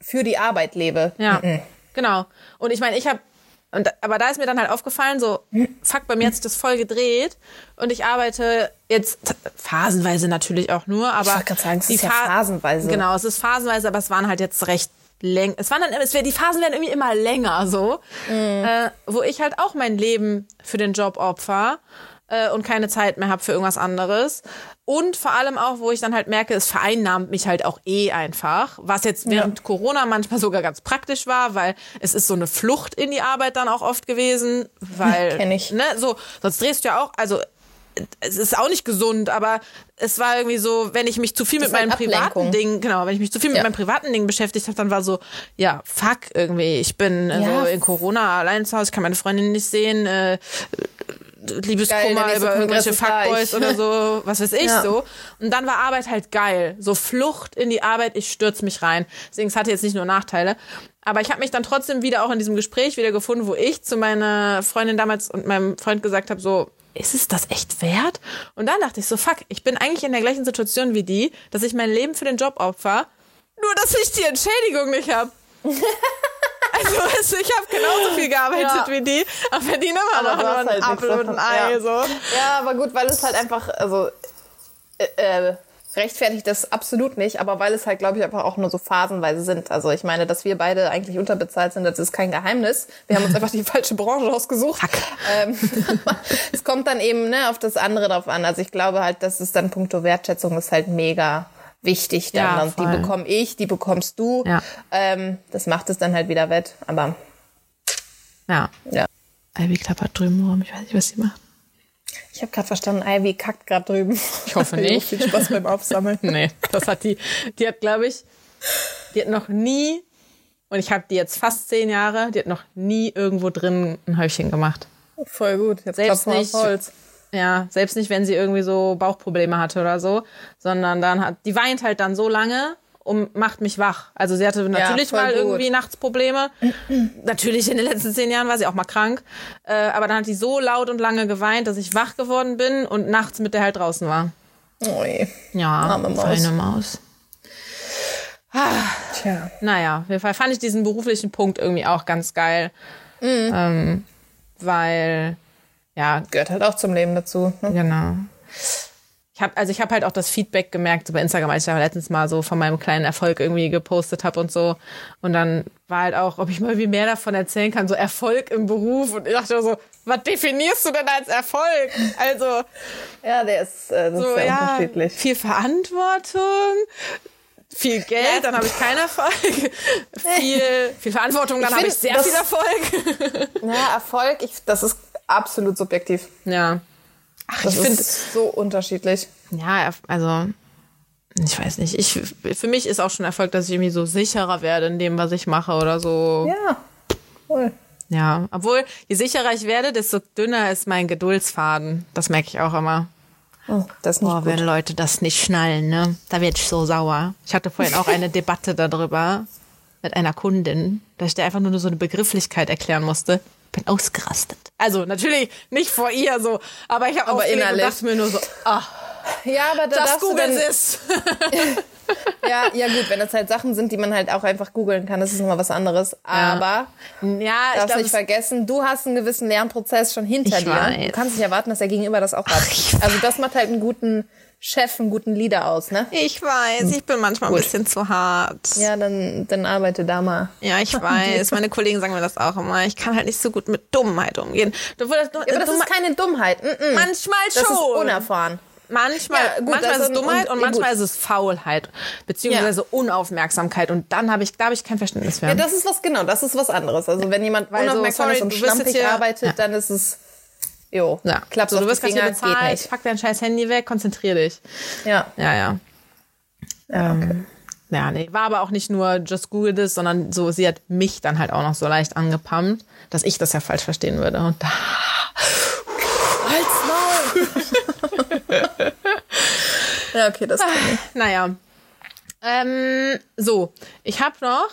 für die Arbeit lebe. Ja. Mhm. Genau. Und ich meine, ich habe und, aber da ist mir dann halt aufgefallen, so, fuck, bei mir hat sich das voll gedreht und ich arbeite jetzt phasenweise natürlich auch nur, aber. Ich wollte gerade sagen, es ist ja phasenweise. Genau, es ist phasenweise, aber es waren halt jetzt recht länger. Es waren dann, es wär, die Phasen werden irgendwie immer länger, so, mhm. äh, wo ich halt auch mein Leben für den Job opfer äh, und keine Zeit mehr habe für irgendwas anderes. Und vor allem auch, wo ich dann halt merke, es vereinnahmt mich halt auch eh einfach. Was jetzt während ja. Corona manchmal sogar ganz praktisch war, weil es ist so eine Flucht in die Arbeit dann auch oft gewesen. [laughs] Weil, Kenn ich. Ne, so, sonst drehst du ja auch, also es ist auch nicht gesund, aber es war irgendwie so, wenn ich mich zu viel das mit meinem halt privaten Ding, genau, wenn ich mich zu viel ja. mit meinem privaten Ding beschäftigt habe, dann war so, ja, fuck irgendwie, ich bin ja. so in Corona allein zu Hause, ich kann meine Freundin nicht sehen, äh, Liebeskummer geil, über irgendwelche Fuckboys oder so, [laughs] was weiß ich ja. so. Und dann war Arbeit halt geil. So Flucht in die Arbeit, ich stürze mich rein. Deswegen es hatte jetzt nicht nur Nachteile. Aber ich habe mich dann trotzdem wieder auch in diesem Gespräch wieder gefunden, wo ich zu meiner Freundin damals und meinem Freund gesagt habe, so, ist es das echt wert? Und dann dachte ich so, fuck, ich bin eigentlich in der gleichen Situation wie die, dass ich mein Leben für den Job opfer, nur dass ich die Entschädigung nicht habe. [laughs] Also du, ich habe genauso viel gearbeitet ja. wie die, aber verdiene immer noch nur ein halt Apfel und ein Ei. Ja. So. ja, aber gut, weil es halt einfach, also äh, äh, rechtfertigt das absolut nicht, aber weil es halt, glaube ich, einfach auch nur so phasenweise sind. Also ich meine, dass wir beide eigentlich unterbezahlt sind, das ist kein Geheimnis. Wir haben uns [laughs] einfach die falsche Branche ausgesucht. Ähm, [laughs] es kommt dann eben ne, auf das andere drauf an. Also ich glaube halt, dass es dann puncto Wertschätzung ist halt mega wichtig dann. Ja, die bekomme ich, die bekommst du. Ja. Ähm, das macht es dann halt wieder wett. Aber ja. ja. Ivy klappert drüben rum. Ich weiß nicht, was sie macht. Ich habe gerade verstanden, Ivy kackt gerade drüben. Ich hoffe [laughs] nicht. Viel Spaß beim Aufsammeln. [laughs] nee, das hat die. Die hat, glaube ich, die hat noch nie, und ich habe die jetzt fast zehn Jahre, die hat noch nie irgendwo drin ein Häufchen gemacht. Voll gut. Jetzt Selbst nicht. Holz. Ja, selbst nicht, wenn sie irgendwie so Bauchprobleme hatte oder so, sondern dann hat, die weint halt dann so lange und macht mich wach. Also sie hatte natürlich voll mal gut. irgendwie nachts Probleme. [clears throat] natürlich in den letzten zehn Jahren war sie auch mal krank. Äh, aber dann hat die so laut und lange geweint, dass ich wach geworden bin und nachts mit der halt draußen war. Ui. Ja, Arme Maus. feine Maus. Tja. Naja, auf jeden Fall fand ich diesen beruflichen Punkt irgendwie auch ganz geil. Ähm, weil, ja, Gehört halt auch zum Leben dazu. Ne? genau. Ich habe also ich habe halt auch das Feedback gemerkt so bei Instagram, als ich da letztens mal so von meinem kleinen Erfolg irgendwie gepostet habe und so. Und dann war halt auch, ob ich mal wie mehr davon erzählen kann, so Erfolg im Beruf. Und ich dachte so, was definierst du denn als Erfolg? Also Ja, der ist, äh, so, sehr ja, unterschiedlich. viel Verantwortung, viel Geld, dann habe ich keinen Erfolg. [laughs] viel, viel Verantwortung, dann habe ich sehr viel Erfolg. Ja, Erfolg, ich, das ist absolut subjektiv. Ja. Ach, Das ich finde, so unterschiedlich. ja, also, ich weiß nicht. Ich, für mich ist auch schon Erfolg, dass ich irgendwie so sicherer werde in dem, was ich mache oder so. Ja, voll. Ja. Obwohl, je sicherer ich werde, desto dünner ist mein Geduldsfaden. Das merke ich auch immer. Oh, das nicht Boah, gut. wenn Leute das nicht schnallen, ne? Da werde ich so sauer. Ich hatte vorhin auch eine [laughs] Debatte darüber mit einer Kundin, dass ich dir einfach nur so eine Begrifflichkeit erklären musste. Bin ausgerastet. Also natürlich nicht vor ihr so, aber ich habe Aber innerlich. dachte mir nur so, ah, Ja, aber da das dann, ist. [laughs] ja, ja gut, wenn das halt Sachen sind, die man halt auch einfach googeln kann, das ist nochmal was anderes. Aber Ja, ich darfst glaube, nicht vergessen, du hast einen gewissen Lernprozess schon hinter Ich dir. weiß. Du kannst nicht erwarten, dass der Gegenüber das auch hat. ich also das macht halt einen guten Chef, einen guten Leader aus, ne? ich weiß, ich bin manchmal ein bisschen zu hart. Ja, dann, dann arbeite da mal. Ja, ich [laughs] weiß. Meine Kollegen sagen mir das auch immer. Ich kann halt nicht so gut mit Dummheit umgehen. Obwohl das, Aber das ist keine Dummheit. Mm -mm. manchmal Das ist schon. unerfahren. Manchmal, Ja, gut, manchmal ist also es Dummheit und- und, ja, manchmal gut. ist es Faulheit, beziehungsweise Unaufmerksamkeit. Und dann habe ich, da habe ich kein Verständnis für. Ja, das ist was, genau, das ist was anderes. Also wenn jemand Weil so, unaufmerksam sorry, ist und du schlampig arbeitet, Ja. dann ist es, jo, ja. klappst so, du wirst gerade hier bezahlt, nicht. pack dein scheiß Handy weg, konzentrier dich. Ja. Ja, ja. Ähm, ja, nee, war aber auch nicht nur just Google this, sondern so, sie hat mich dann halt auch noch so leicht angepumpt, dass ich das ja falsch verstehen würde. Und da, [laughs] Ja, okay, das kann ich. [laughs] naja. Ähm, so, ich habe noch,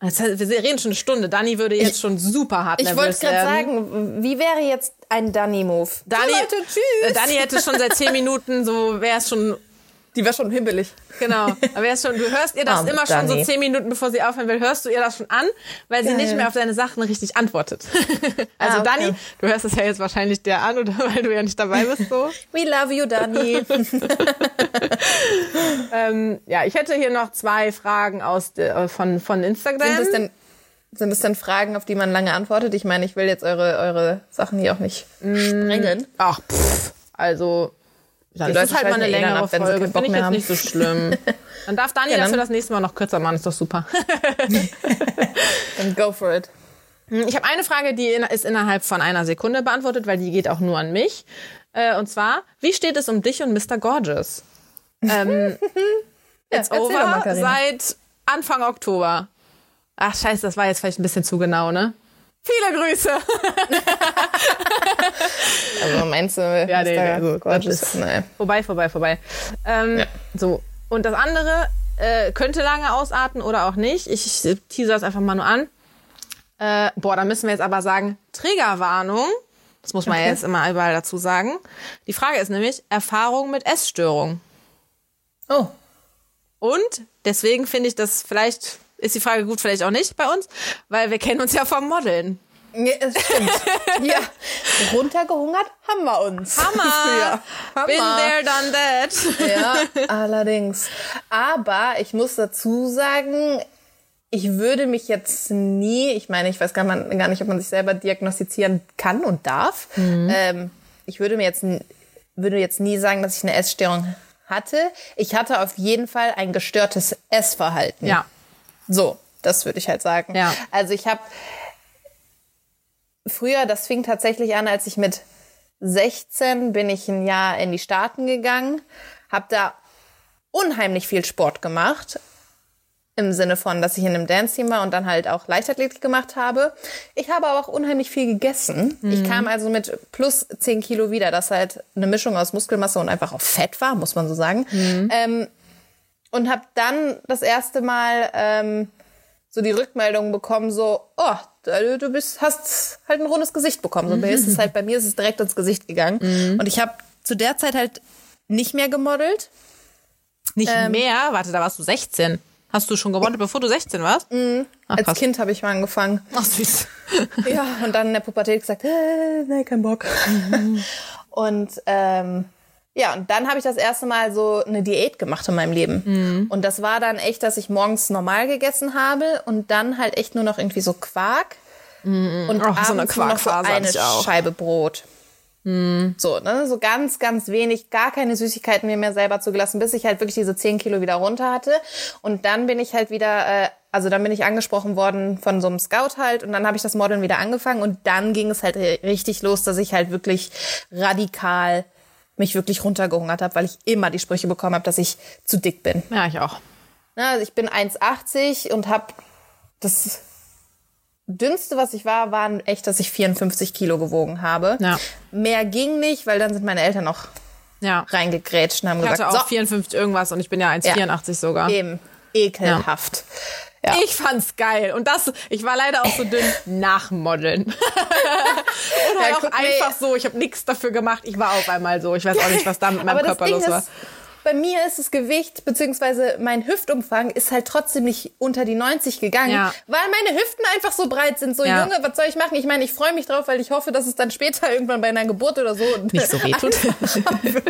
wir reden schon eine Stunde, Dani würde jetzt schon super hart Ich wollte nervös gerade sagen, wie wäre jetzt ein Danny-Move? Dani, So, Leute, tschüss. äh, Dani hätte schon seit zehn [laughs] Minuten so, wäre es schon, Die wäre schon hibbelig. genau, aber wär's schon, du hörst ihr das Arme immer schon so Dani. zehn Minuten, bevor sie aufhören will, hörst du ihr das schon an, weil sie Ja, nicht ja. mehr auf deine Sachen richtig antwortet. [laughs] also Ah, okay. Dani, du hörst es ja jetzt wahrscheinlich der an, oder [laughs] weil du ja nicht dabei bist so. We love you, Dani. ähm, ja, ich hätte hier noch zwei Fragen aus der, von, von Instagram. sind, das denn, sind das denn Fragen, auf die man lange antwortet? Ich meine, ich will jetzt eure, eure Sachen hier auch nicht sprengen. Ach, pff, also dann Die ist es halt mal eine ja eh dann längere ab, Folge. Finde ich jetzt haben. nicht so schlimm. [laughs] Dann darf Dani Ja, dann- dafür das nächste Mal noch kürzer machen, ist doch super. [laughs] Dann go for it. Ich habe eine Frage, die ist innerhalb von einer Sekunde beantwortet, weil die geht auch nur an mich. Äh, Und zwar, wie steht es um dich und Mr. Gorgeous? [laughs] Ähm, it's mal, over Carina. seit Anfang Oktober. Ach scheiße, das war jetzt vielleicht ein bisschen zu genau, ne? Viele Grüße. [laughs] Also meinst du, Ja, nee, nee, Gorgeous? das ist- Nein. Vorbei, vorbei, vorbei. Ähm, Ja. So. Und das andere äh, könnte lange ausarten oder auch nicht. Ich, ich teaser es einfach mal nur an. Äh, boah, da müssen wir jetzt aber sagen, Triggerwarnung. Das muss man ja Okay. jetzt immer überall dazu sagen. Die Frage ist nämlich Erfahrung mit Essstörung. Oh, Und deswegen finde ich das vielleicht, ist die Frage gut, vielleicht auch nicht bei uns, weil wir kennen uns ja vom Modeln. ja, stimmt. ja, runtergehungert haben wir uns. Hammer! [laughs] ja, Hammer. Been there, done that. Ja, [laughs] allerdings. Aber ich muss dazu sagen, ich würde mich jetzt nie, ich meine, ich weiß gar, man, gar nicht, ob man sich selber diagnostizieren kann und darf. Ähm, ich würde mir jetzt, würde jetzt nie sagen, dass ich eine Essstörung hatte. Ich hatte auf jeden Fall ein gestörtes Essverhalten. Ja. So, das würde ich halt sagen. Ja. Also ich habe früher, das fing tatsächlich an, als ich mit 16 bin ich ein Jahr in die Staaten gegangen, habe da unheimlich viel Sport gemacht. Im Sinne von, dass ich in einem Dance-Team war und dann halt auch Leichtathletik gemacht habe. Ich habe aber auch unheimlich viel gegessen. Ich kam also mit plus 10 Kilo wieder, das halt eine Mischung aus Muskelmasse und einfach auch Fett war, muss man so sagen. Ähm, und habe dann das erste Mal ähm, so die Rückmeldung bekommen, so, oh, du bist, hast halt ein rundes Gesicht bekommen. So, mhm. ist es halt, bei mir ist es direkt ins Gesicht gegangen. Mhm. Und ich habe zu der Zeit halt nicht mehr gemodelt. Nicht ähm, mehr? Warte, da warst du 16. Hast du schon gemodelt, bevor du 16 warst? Mhm. Ach, Als Kind habe ich mal angefangen. Ach, süß. ja, und dann in der Pubertät gesagt, äh, nee, kein Bock. Mhm. [laughs] Und ähm, ja, und dann habe ich das erste Mal so eine Diät gemacht in meinem Leben. Mhm. Und das war dann echt, dass ich morgens normal gegessen habe und dann halt echt nur noch irgendwie so Quark mhm. und Ach, abends so eine, noch so eine Scheibe Brot. Mhm. So, ne, so ganz, ganz wenig, gar keine Süßigkeiten mir mehr selber zugelassen, bis ich halt wirklich diese 10 Kilo wieder runter hatte. Und dann bin ich halt wieder, äh, also dann bin ich angesprochen worden von so einem Scout halt und dann habe ich das Modeln wieder angefangen und dann ging es halt richtig los, dass ich halt wirklich radikal mich wirklich runtergehungert habe, weil ich immer die Sprüche bekommen habe, dass ich zu dick bin. Ja, ich auch. Also ich bin 1,80 und habe das dünnste, was ich war, waren echt, dass ich 54 Kilo gewogen habe. Ja. Mehr ging nicht, weil dann sind meine Eltern noch ja. reingegrätscht und haben ich gesagt, hatte auch so. 54 irgendwas und ich bin ja 1,84 ja. sogar. Eben, ekelhaft. Ja. Ich fand's geil. Und das, ich war leider auch so dünn [laughs] nach Modeln. [laughs] Oder ja, auch einfach so, ich habe nichts dafür gemacht. Ich war auf einmal so. Ich weiß auch nicht, was da mit meinem Körper los war bei mir ist das Gewicht beziehungsweise mein Hüftumfang ist halt trotzdem nicht unter die 90 gegangen, ja. weil meine Hüften einfach so breit sind. So, ja. Junge, was soll ich machen? Ich meine, ich freue mich drauf, weil ich hoffe, dass es dann später irgendwann bei einer Geburt oder so nicht so wehtut. [laughs]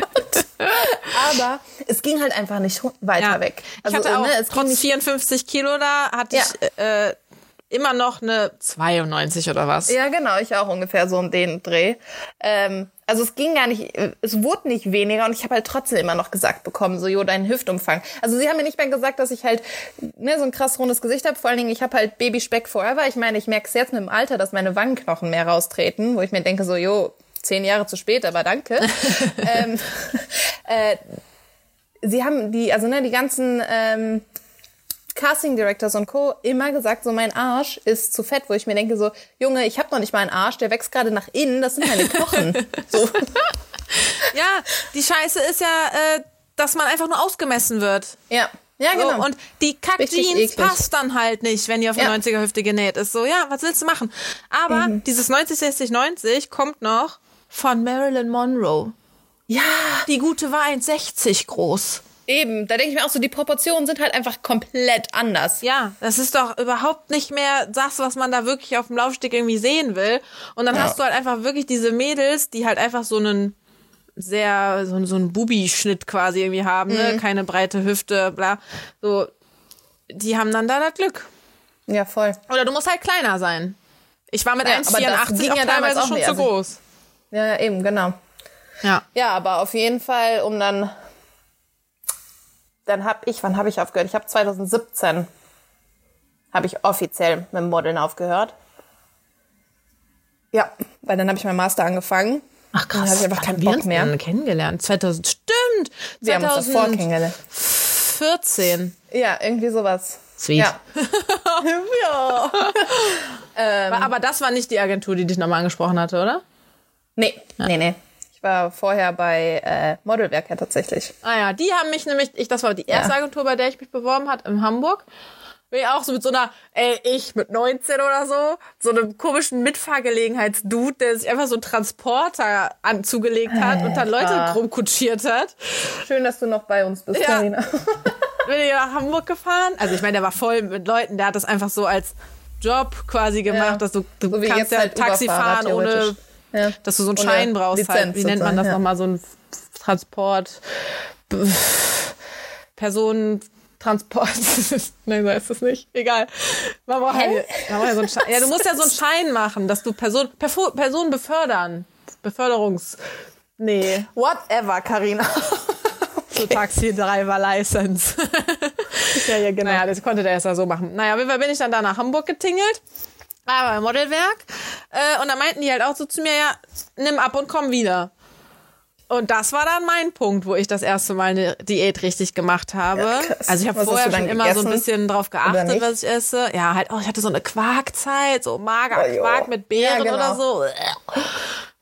Aber es ging halt einfach nicht weiter ja. weg. Also, ich hatte auch ne, trotz 54 Kilo da, hatte ich äh, immer noch eine 92 oder was. Ja, genau, ich auch ungefähr so um den Dreh. Ähm, also es ging gar nicht, es wurde nicht weniger und ich habe halt trotzdem immer noch gesagt bekommen, so, jo, dein Hüftumfang. Also sie haben mir nicht mehr gesagt, dass ich halt ne, so ein krass rundes Gesicht habe. Vor allen Dingen, ich habe halt Babyspeck forever. Ich meine, ich merke es jetzt mit dem Alter, dass meine Wangenknochen mehr raustreten, wo ich mir denke, so, jo, zehn Jahre zu spät, aber danke. [laughs] ähm, [laughs] äh, sie haben die, also ne, die ganzen ähm, Casting Directors und Co. immer gesagt, so mein Arsch ist zu fett, wo ich mir denke, so, Junge, ich habe noch nicht mal einen Arsch, der wächst gerade nach innen, das sind meine Knochen. [laughs] so. Ja, die Scheiße ist ja, äh, dass man einfach nur ausgemessen wird. Ja. Ja, genau. So, und die Kack-Jeans passt dann halt nicht, wenn die auf ja. 90er Hüfte genäht ist. So, ja, was willst du machen? Aber mhm. dieses 90, 60, 90 kommt noch von Marilyn Monroe. Ja. Die gute war 1,60 groß. Eben, da denke ich mir auch so, die Proportionen sind halt einfach komplett anders. Ja, das ist doch überhaupt nicht mehr das, was man da wirklich auf dem Laufsteg irgendwie sehen will. Und dann ja. hast du halt einfach wirklich diese Mädels, die halt einfach so einen sehr, so, so einen Bubi-Schnitt quasi irgendwie haben, ne? mhm. ne? keine breite Hüfte, bla. So, die haben dann da das Glück. Ja, voll. Oder du musst halt kleiner sein. Ich war mit ja, 1,84 auch ja teilweise auch schon zu also groß. Ja, eben, genau. Ja. Ja, aber auf jeden Fall, um dann dann habe ich, wann habe ich aufgehört? Ich habe 2017 habe ich offiziell mit dem Modeln aufgehört. Ja, weil dann habe ich meinen Master angefangen. Ach krass, dann habe ich einfach keinen Bock mehr. Dann kennengelernt. 2000, stimmt. Wir 2000, haben uns davor kennengelernt. 14. Ja, irgendwie sowas. Sweet. Ja. [laughs] [laughs] ja. ähm, aber das war nicht die Agentur, die dich nochmal angesprochen hatte, oder? Nee, ja. nee, nee war vorher bei äh, Modelwerk tatsächlich. Ah ja, die haben mich nämlich, ich, das war die erste ja. Agentur, bei der ich mich beworben hat in Hamburg. Bin ich auch so mit so einer, ey, ich mit 19 oder so, so einem komischen Mitfahrgelegenheitsdude, der sich einfach so einen Transporter anzugelegt hat und dann Leute rumkutschiert hat. Schön, dass du noch bei uns bist, ja. Carina. [laughs] [laughs] Bin ich nach Hamburg gefahren. Also ich meine, der war voll mit Leuten, der hat das einfach so als Job quasi gemacht, ja. dass du, du so kannst ja halt Taxi fahren ohne ja. Dass du so einen Schein brauchst Lizenz halt. Wie nennt man das ja. nochmal? So ein Transport. Personentransport. [laughs] Nein, so ist das nicht. Egal. Man braucht, halt, man braucht ja, so einen Schein. ja, du musst ja so einen Schein machen, dass du Person, Personen befördern. Beförderungs. Nee. Whatever, Karina. So Taxi-Driver License. ja, ja, genau. Naja, das konnte der erst so machen. Naja, auf jeden Fall bin ich dann da nach Hamburg getingelt aber Modelwerk. Äh, und da meinten die halt auch so zu mir, ja, nimm ab und komm wieder. Und das war dann mein Punkt, wo ich das erste Mal eine Diät richtig gemacht habe. Ja, also ich habe vorher schon immer so ein bisschen drauf geachtet, was ich esse. Ja, halt, oh, ich hatte so eine Quarkzeit, so mager oh, Quark mit Beeren ja, genau. oder so.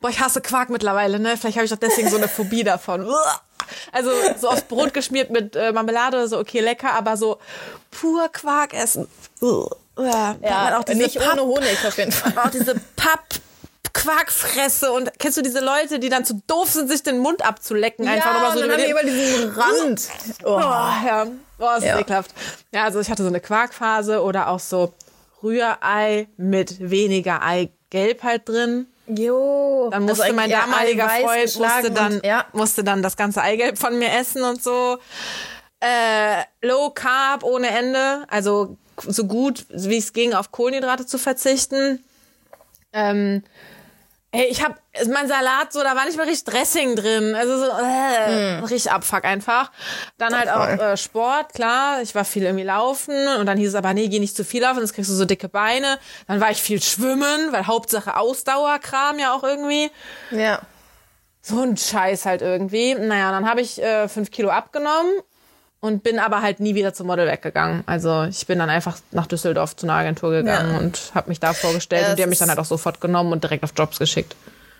Boah, ich hasse Quark mittlerweile, ne? Vielleicht habe ich doch deswegen so eine Phobie davon. Also so aufs Brot geschmiert mit äh, Marmelade oder so, okay, lecker, aber so pur Quark essen. Ja, ja auch nicht Papp, ohne Honig auf jeden Fall. [laughs] Auch diese Papp Quarkfresse und kennst du diese Leute, die dann zu doof sind, sich den Mund abzulecken einfach ja, so und dann haben die immer diesen Rand. [laughs] Oh, oh ja, oh, ist ja. ekelhaft. Ja, also ich hatte so eine Quarkphase oder auch so Rührei mit weniger Eigelb halt drin. Jo. Dann musste also mein damaliger Freund musste dann, und, ja. musste dann das ganze Eigelb von mir essen und so. Äh, Low Carb ohne Ende, also so gut wie es ging, auf Kohlenhydrate zu verzichten. Ähm, Ey, ich hab mein Salat so, da war nicht mal richtig Dressing drin. Also so, äh, mm. richtig Abfuck einfach. Dann halt auch äh, Sport, klar. Ich war viel irgendwie laufen und dann hieß es aber, nee, geh nicht zu viel laufen, sonst kriegst du so dicke Beine. Dann war ich viel schwimmen, weil Hauptsache Ausdauerkram ja auch irgendwie. Ja. So ein Scheiß halt irgendwie. Naja, dann habe ich äh, fünf Kilo abgenommen und bin aber halt nie wieder zum Model weggegangen. Also ich bin dann einfach nach Düsseldorf zu einer Agentur gegangen ja. und habe mich da vorgestellt ja, und die haben mich dann halt auch sofort genommen und direkt auf Jobs geschickt.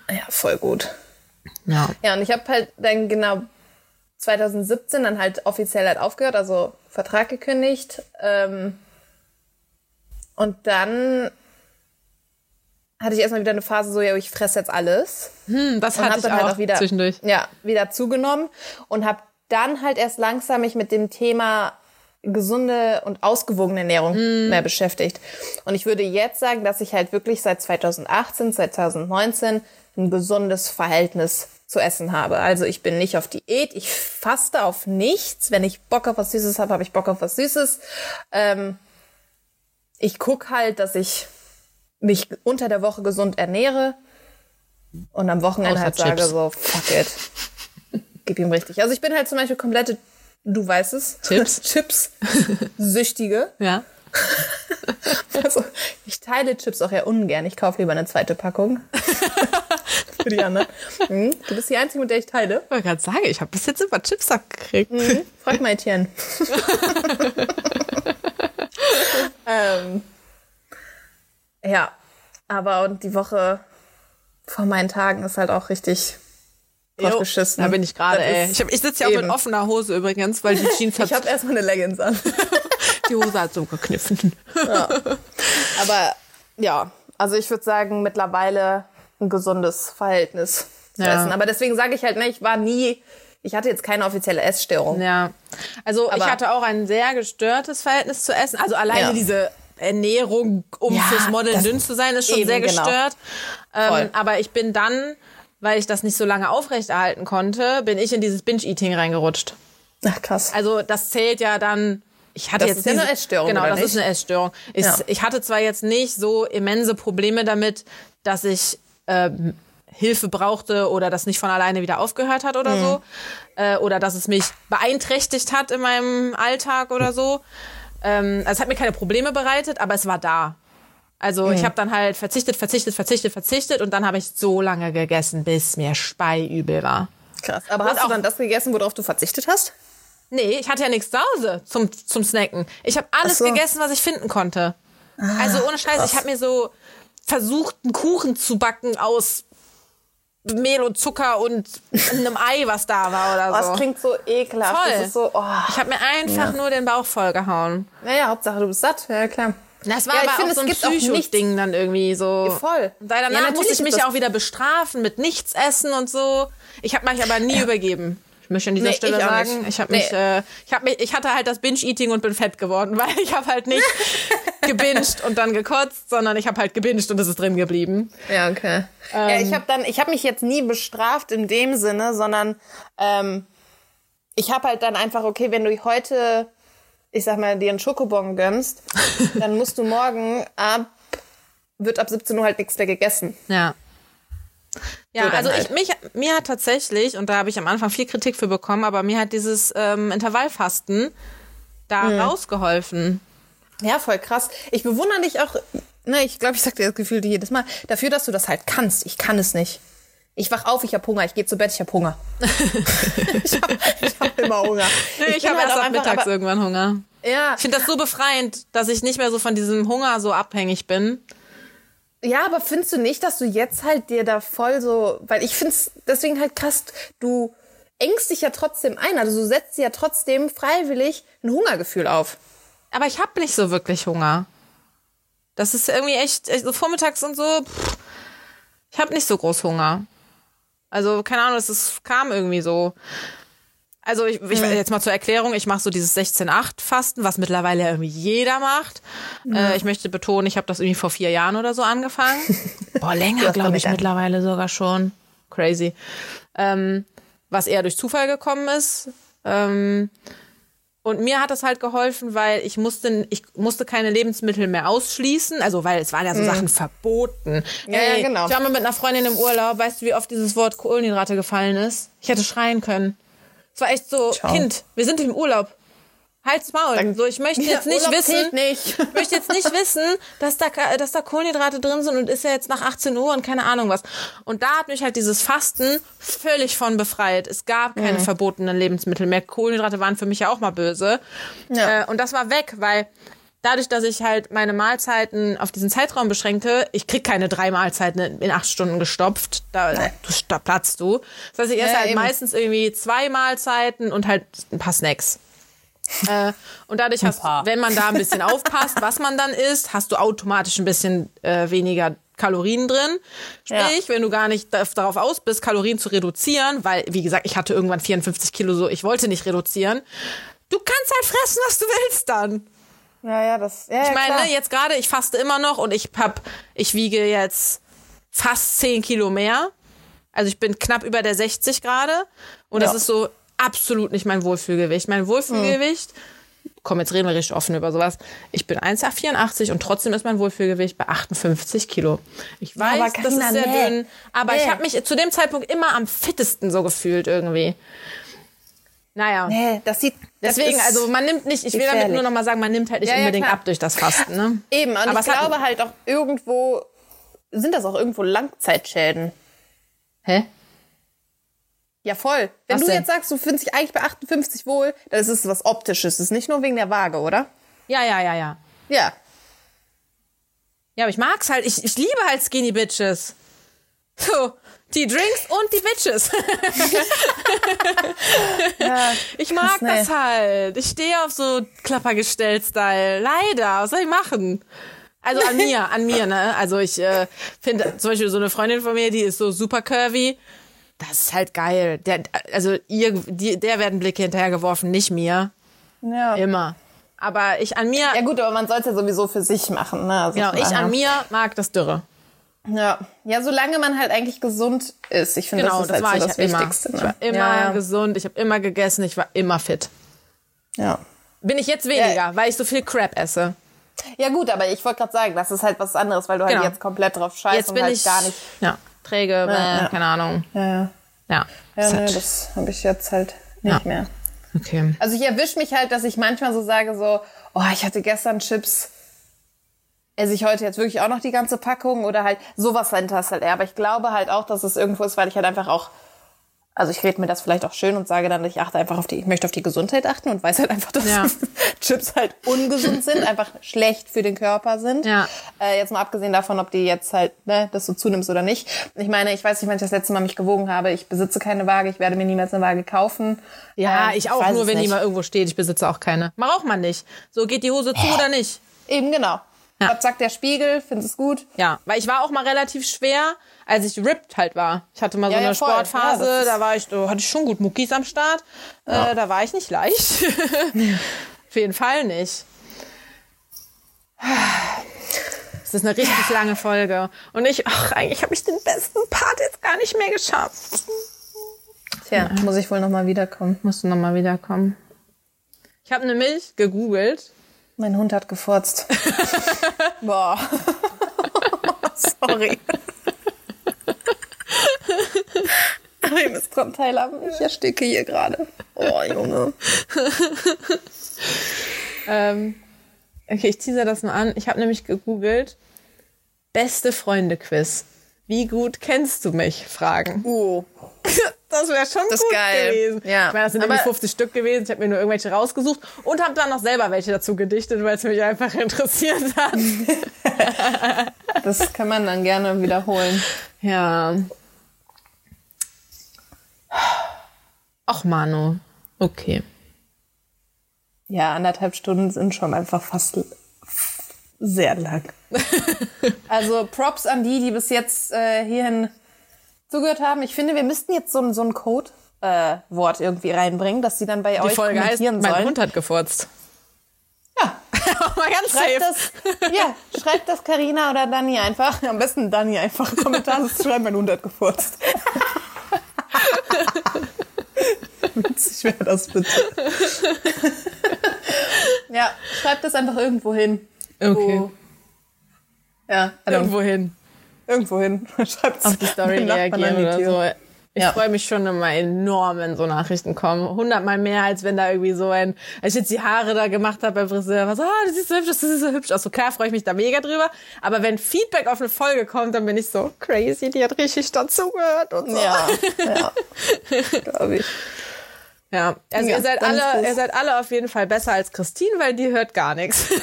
Ja, voll gut. Ja. Ja, und ich habe halt dann genau 2017 dann halt offiziell halt aufgehört, also Vertrag gekündigt. Ähm, und dann hatte ich erstmal wieder eine Phase so, ja, ich fresse jetzt alles. Hm, das hatte ich halt auch, auch wieder, zwischendurch. Ja, wieder zugenommen und habe dann halt erst langsam mich mit dem Thema gesunde und ausgewogene Ernährung mm. mehr beschäftigt. Und ich würde jetzt sagen, dass ich halt wirklich seit 2018, 2019 ein gesundes Verhältnis zu essen habe. Also ich bin nicht auf Diät, ich faste auf nichts. Wenn ich Bock auf was Süßes habe, habe ich Bock auf was Süßes. Ähm, ich guck halt, dass ich mich unter der Woche gesund ernähre und am Wochenende Außer halt Chips. sage so, fuck it gib ihm richtig. Also ich bin halt zum Beispiel komplette, du weißt es, Chips, [laughs] Chips, süchtige. [laughs] Ja. [laughs] Also ich teile Chips auch eher ungern. Ich kaufe lieber eine zweite Packung. Für die anderen. Mhm. Du bist die Einzige, mit der ich teile. Ich wollte gerade sagen, ich habe bis jetzt immer Chips abgekriegt. Mhm. Frag mal Etienne. ähm, ja, aber und die Woche vor meinen Tagen ist halt auch richtig drauf geschissen. Da bin ich gerade, ey. Ich, ich sitze ja auch mit offener Hose übrigens, weil die [laughs] Jeans hat. ich habe erstmal eine Leggings an. [laughs] die Hose hat so gekniffen. Ja. [laughs] Aber ja, also ich würde sagen, mittlerweile ein gesundes Verhältnis zu ja. essen. Aber deswegen sage ich halt, ne, ich war nie, ich hatte jetzt keine offizielle Essstörung. Ja. Also Aber ich hatte auch ein sehr gestörtes Verhältnis zu Essen. Also alleine ja. diese Ernährung, um ja, fürs Modeln dünn zu sein, ist schon sehr genau. gestört. Genau. Ähm, aber ich bin dann weil ich das nicht so lange aufrechterhalten konnte, bin ich in dieses Binge-Eating reingerutscht. Ach krass. Also das zählt ja dann. Ich hatte das jetzt ist diese, ja eine Essstörung. Genau, das nicht? ist eine Essstörung. Ich, ja. ich hatte zwar jetzt nicht so immense Probleme damit, dass ich äh, Hilfe brauchte oder das nicht von alleine wieder aufgehört hat oder mhm. so. Äh, oder dass es mich beeinträchtigt hat in meinem Alltag oder so. Ähm, also es hat mir keine Probleme bereitet, aber es war da. Also mhm. ich habe dann halt verzichtet, verzichtet, verzichtet, verzichtet und dann habe ich so lange gegessen, bis mir speiübel war. Krass. Aber und hast du dann das gegessen, worauf du verzichtet hast? Nee, ich hatte ja nichts zu Hause zum, zum Snacken. Ich habe alles so. gegessen, was ich finden konnte. Ah, also ohne Scheiß, krass. ich habe mir so versucht, einen Kuchen zu backen aus Mehl und Zucker und einem Ei, was da war oder so. Das klingt so ekelhaft. Voll. So, oh. Ich habe mir einfach ja. nur den Bauch vollgehauen. Naja, Hauptsache du bist satt. Ja, klar. Das war ja, aber ich finde, so ein es gibt auch nicht Ding dann irgendwie so. Ja, voll. Weil danach ja, musste ich mich ja auch wieder bestrafen mit nichts essen und so. Ich habe mich aber nie ja. [laughs] übergeben. Ich möchte an dieser nee, Stelle ich sagen, ich habe mich, nee. äh, ich habe mich, ich hatte halt das Binge-Eating und bin fett geworden, [laughs] weil ich habe halt nicht [laughs] gebinged und dann gekotzt, sondern ich habe halt gebinged und es ist drin geblieben. Ja, okay. Ähm, ja, ich habe dann, ich habe mich jetzt nie bestraft in dem Sinne, sondern ähm, ich habe halt dann einfach, okay, wenn du heute ich sag mal, dir einen Schokobon gönnst, [laughs] dann musst du morgen ab, wird ab 17 Uhr halt nichts mehr gegessen. Ja. Ja, so also halt. ich, mich, mir hat tatsächlich, und da habe ich am Anfang viel Kritik für bekommen, aber mir hat dieses ähm, Intervallfasten da mhm. rausgeholfen. Ja, voll krass. Ich bewundere dich auch, ne, ich glaube, ich sag dir das Gefühl jedes Mal, dafür, dass du das halt kannst. Ich kann es nicht. Ich wach auf, ich habe Hunger, ich gehe zu Bett, ich habe Hunger. [laughs] ich habe hab immer Hunger. Nee, ich, ich habe halt erst ab mittags irgendwann Hunger. Ja. Ich finde das so befreiend, dass ich nicht mehr so von diesem Hunger so abhängig bin. Ja, aber findest du nicht, dass du jetzt halt dir da voll so, weil ich finde es deswegen halt krass, du engst dich ja trotzdem ein. Also du setzt dir ja trotzdem freiwillig ein Hungergefühl auf. Aber ich habe nicht so wirklich Hunger. Das ist irgendwie echt, so vormittags und so, pff, ich habe nicht so groß Hunger. Also, keine Ahnung, es kam irgendwie so. Also ich, ich jetzt mal zur Erklärung, ich mache so dieses 16-8-Fasten, was mittlerweile irgendwie jeder macht. Ja. Äh, ich möchte betonen, ich habe das irgendwie vor vier Jahren oder so angefangen. [laughs] Boah, länger glaube ich mittlerweile sogar schon. Crazy. Ähm, was eher durch Zufall gekommen ist. Ähm, und mir hat das halt geholfen, weil ich musste, ich musste keine Lebensmittel mehr ausschließen. Also, weil es waren ja so mm. Sachen verboten. Ja, Ey, ja, genau. Ich war mal mit einer Freundin im Urlaub. Weißt du, wie oft dieses Wort Kohlenhydrate gefallen ist? Ich hätte schreien können. Es war echt so, Ciao. Kind, wir sind im Urlaub. Halt's Maul. Dann, so, ich möchte jetzt nicht Urlaub wissen, nicht. [laughs] ich möchte jetzt nicht wissen, dass da, dass da Kohlenhydrate drin sind und ist ja jetzt nach 18 Uhr und keine Ahnung was. Und da hat mich halt dieses Fasten völlig von befreit. Es gab keine mhm. verbotenen Lebensmittel mehr. Kohlenhydrate waren für mich ja auch mal böse. Ja. Äh, und das war weg, weil dadurch, dass ich halt meine Mahlzeiten auf diesen Zeitraum beschränkte, ich krieg keine drei Mahlzeiten in acht Stunden gestopft, da, da platzt du. Das heißt, ich esse ja, halt eben. meistens irgendwie zwei Mahlzeiten und halt ein paar Snacks. Äh, und dadurch hast, wenn man da ein bisschen [laughs] aufpasst, was man dann isst, hast du automatisch ein bisschen äh, weniger Kalorien drin. Sprich, ja. wenn du gar nicht darauf aus bist, Kalorien zu reduzieren, weil, wie gesagt, ich hatte irgendwann 54 Kilo so, ich wollte nicht reduzieren. Du kannst halt fressen, was du willst dann. Ja, ja, das. Ja, ich ja, meine, klar. jetzt gerade, ich faste immer noch und ich hab, ich wiege jetzt fast 10 Kilo mehr. Also ich bin knapp über der 60 gerade. Und ja. das ist so absolut nicht mein Wohlfühlgewicht. Mein Wohlfühlgewicht, mhm. komm, jetzt reden wir richtig offen über sowas. Ich bin 1,84 und trotzdem ist mein Wohlfühlgewicht bei 58 Kilo. Ich weiß, ja, das ist sehr nee. dünn. Aber nee. ich habe mich zu dem Zeitpunkt immer am fittesten so gefühlt irgendwie. Naja. Nee, das sieht. Deswegen, also man nimmt nicht, ich will damit nur noch mal sagen, man nimmt halt nicht ja, unbedingt ja, ab durch das Fasten. Ne? Eben, und Aber ich glaube halt auch irgendwo, sind das auch irgendwo Langzeitschäden. Hä? Ja, voll. Wenn was du denn? jetzt sagst, du findest dich eigentlich bei 58 wohl, dann ist es was Optisches. Das ist nicht nur wegen der Waage, oder? Ja, ja, ja, ja. Ja. Ja, aber ich mag's halt. Ich, ich liebe halt Skinny Bitches. So, die Drinks und die Bitches. ja, ich mag das, halt. Ich stehe auf so Klappergestell-Style. Leider, was soll ich machen? Also an mir, an mir, ne? Also ich äh, finde zum Beispiel so eine Freundin von mir, die ist so super curvy. Das ist halt geil. Der, also ihr, die, der werden Blicke hinterhergeworfen, nicht mir. Ja. Immer. Aber ich an mir. Ja gut, aber man soll es ja sowieso für sich machen. Ne? Also genau, ich an mir mag das Dürre. Ja, ja, solange man halt eigentlich gesund ist. Ich finde, genau, das ist das halt so das Wichtigste. Immer. Ne? Ich war immer ja, gesund, ich habe immer gegessen, ich war immer fit. Ja. Bin ich jetzt weniger, ja. weil ich so viel Crap esse. Ja gut, aber ich wollte gerade sagen, das ist halt was anderes, weil du halt genau. jetzt komplett drauf scheißt jetzt und halt ich gar nicht ja, träge, äh, keine Ahnung. Ja, ja. Ja, ja nee, das habe ich jetzt halt nicht mehr. Okay. Also ich erwische mich halt, dass ich manchmal so sage so, oh, ich hatte gestern Chips esse ich heute jetzt wirklich auch noch die ganze Packung oder halt sowas halt das halt eher. Aber ich glaube halt auch, dass es irgendwo ist, weil ich halt einfach auch, also ich rede mir das vielleicht auch schön und sage dann, ich achte einfach auf die, ich möchte auf die Gesundheit achten und weiß halt einfach, dass ja. [laughs] Chips halt ungesund sind, einfach schlecht für den Körper sind. Ja. Äh, jetzt mal abgesehen davon, ob die jetzt halt, ne, dass du zunimmst oder nicht. Ich meine, ich weiß nicht, wann ich das letzte Mal mich gewogen habe. Ich besitze keine Waage, ich werde mir niemals eine Waage kaufen. Ja, äh, ich auch, nur wenn nicht. die mal irgendwo steht. Ich besitze auch keine. Braucht man nicht. So geht die Hose zu oder nicht. Eben genau. Ja. Was sagt der Spiegel? Findest es gut? Ja, weil ich war auch mal relativ schwer, als ich ripped halt war. Ich hatte mal so ja, eine ja, Sportphase, ja, da war ich, da hatte ich schon gut Muckis am Start. Äh, da war ich nicht leicht. [laughs] Auf jeden Fall nicht. Es ist eine richtig lange Folge. Und ich, ach, eigentlich habe ich den besten Part jetzt gar nicht mehr geschafft. Tja, muss ich wohl nochmal wiederkommen. Musst du nochmal wiederkommen. Ich habe nämlich gegoogelt, mein Hund hat gefurzt. [laughs] Boah. [laughs] Sorry. Dran teilhaben. Ich ersticke hier gerade. Oh, Junge. [laughs] ähm, okay, ich teaser das mal an. Ich habe nämlich gegoogelt. Beste Freunde-Quiz. Wie gut kennst du mich? Fragen. Oh. [laughs] Das wäre schon das gut geil. gewesen. Ja. Ich meine, das sind aber 50 Stück gewesen. Ich habe mir nur irgendwelche rausgesucht und habe dann noch selber welche dazu gedichtet, weil es mich einfach [laughs] interessiert hat. das kann man dann gerne wiederholen. Ja. Ach, Manu. Okay. Ja, anderthalb Stunden sind schon einfach fast sehr lang. [laughs] also Props an die, die bis jetzt äh, hierhin zugehört haben. Ich finde, wir müssten jetzt so, ein so ein Code-Wort äh, irgendwie reinbringen, dass sie dann bei Die euch Folge heißt, kommentieren mein sollen. Hund hat gefurzt. Ja, [laughs] Mal ganz schreibt safe. das, ja, schreibt das Karina oder Dani einfach. Am besten Dani einfach [laughs] Kommentar schreiben, mein Hund hat gefurzt. Witzig wäre das bitte. [laughs] ja, schreibt das einfach irgendwo hin. Okay. Wo, ja, also Irgendwo hin. irgendwo hin. [laughs] Schreibt Auf die Story reagieren oder so. Ich Ja. freue mich schon immer enorm, wenn so Nachrichten kommen. Hundertmal mehr, als wenn da irgendwie so ein, als ich jetzt die Haare da gemacht habe beim Friseur, was, ah, das ist so hübsch, das ist so hübsch. Also klar freue ich mich da mega drüber. Aber wenn Feedback auf eine Folge kommt, dann bin ich so crazy, die hat richtig dazugehört und so. Ja, [laughs] ja. glaube ich. Ja, also Ja, ihr seid alle, gut. ihr seid alle auf jeden Fall besser als Christine, weil die hört gar nichts. [laughs]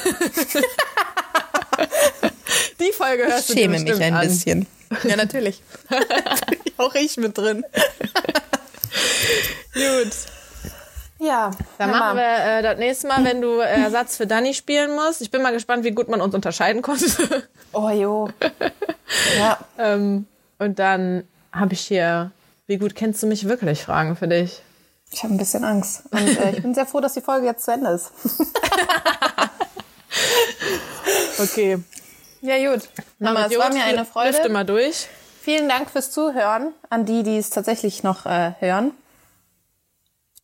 die Folge hörst du dir schäme mich ein an. bisschen. Ja, natürlich. [laughs] Auch ich mit drin. [laughs] Gut. Ja, Dann machen wir äh, das nächste Mal, wenn du äh, Ersatz für Danny spielen musst. Ich bin mal gespannt, wie gut man uns unterscheiden konnte. [laughs] Oh, jo. Ja, ähm, und dann habe ich hier, wie gut kennst du mich wirklich, Fragen für dich. ich habe ein bisschen Angst. Und äh, ich bin sehr froh, dass die Folge jetzt zu Ende ist. Okay. Ja, gut. Mama, es war mir eine Lüfte Freude. mal durch. Vielen Dank fürs Zuhören an die, die es tatsächlich noch äh, hören.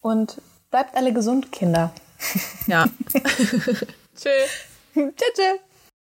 Und bleibt alle gesund, Kinder. Ja. [laughs] [laughs] Tschüss. Tschüss. tschüss.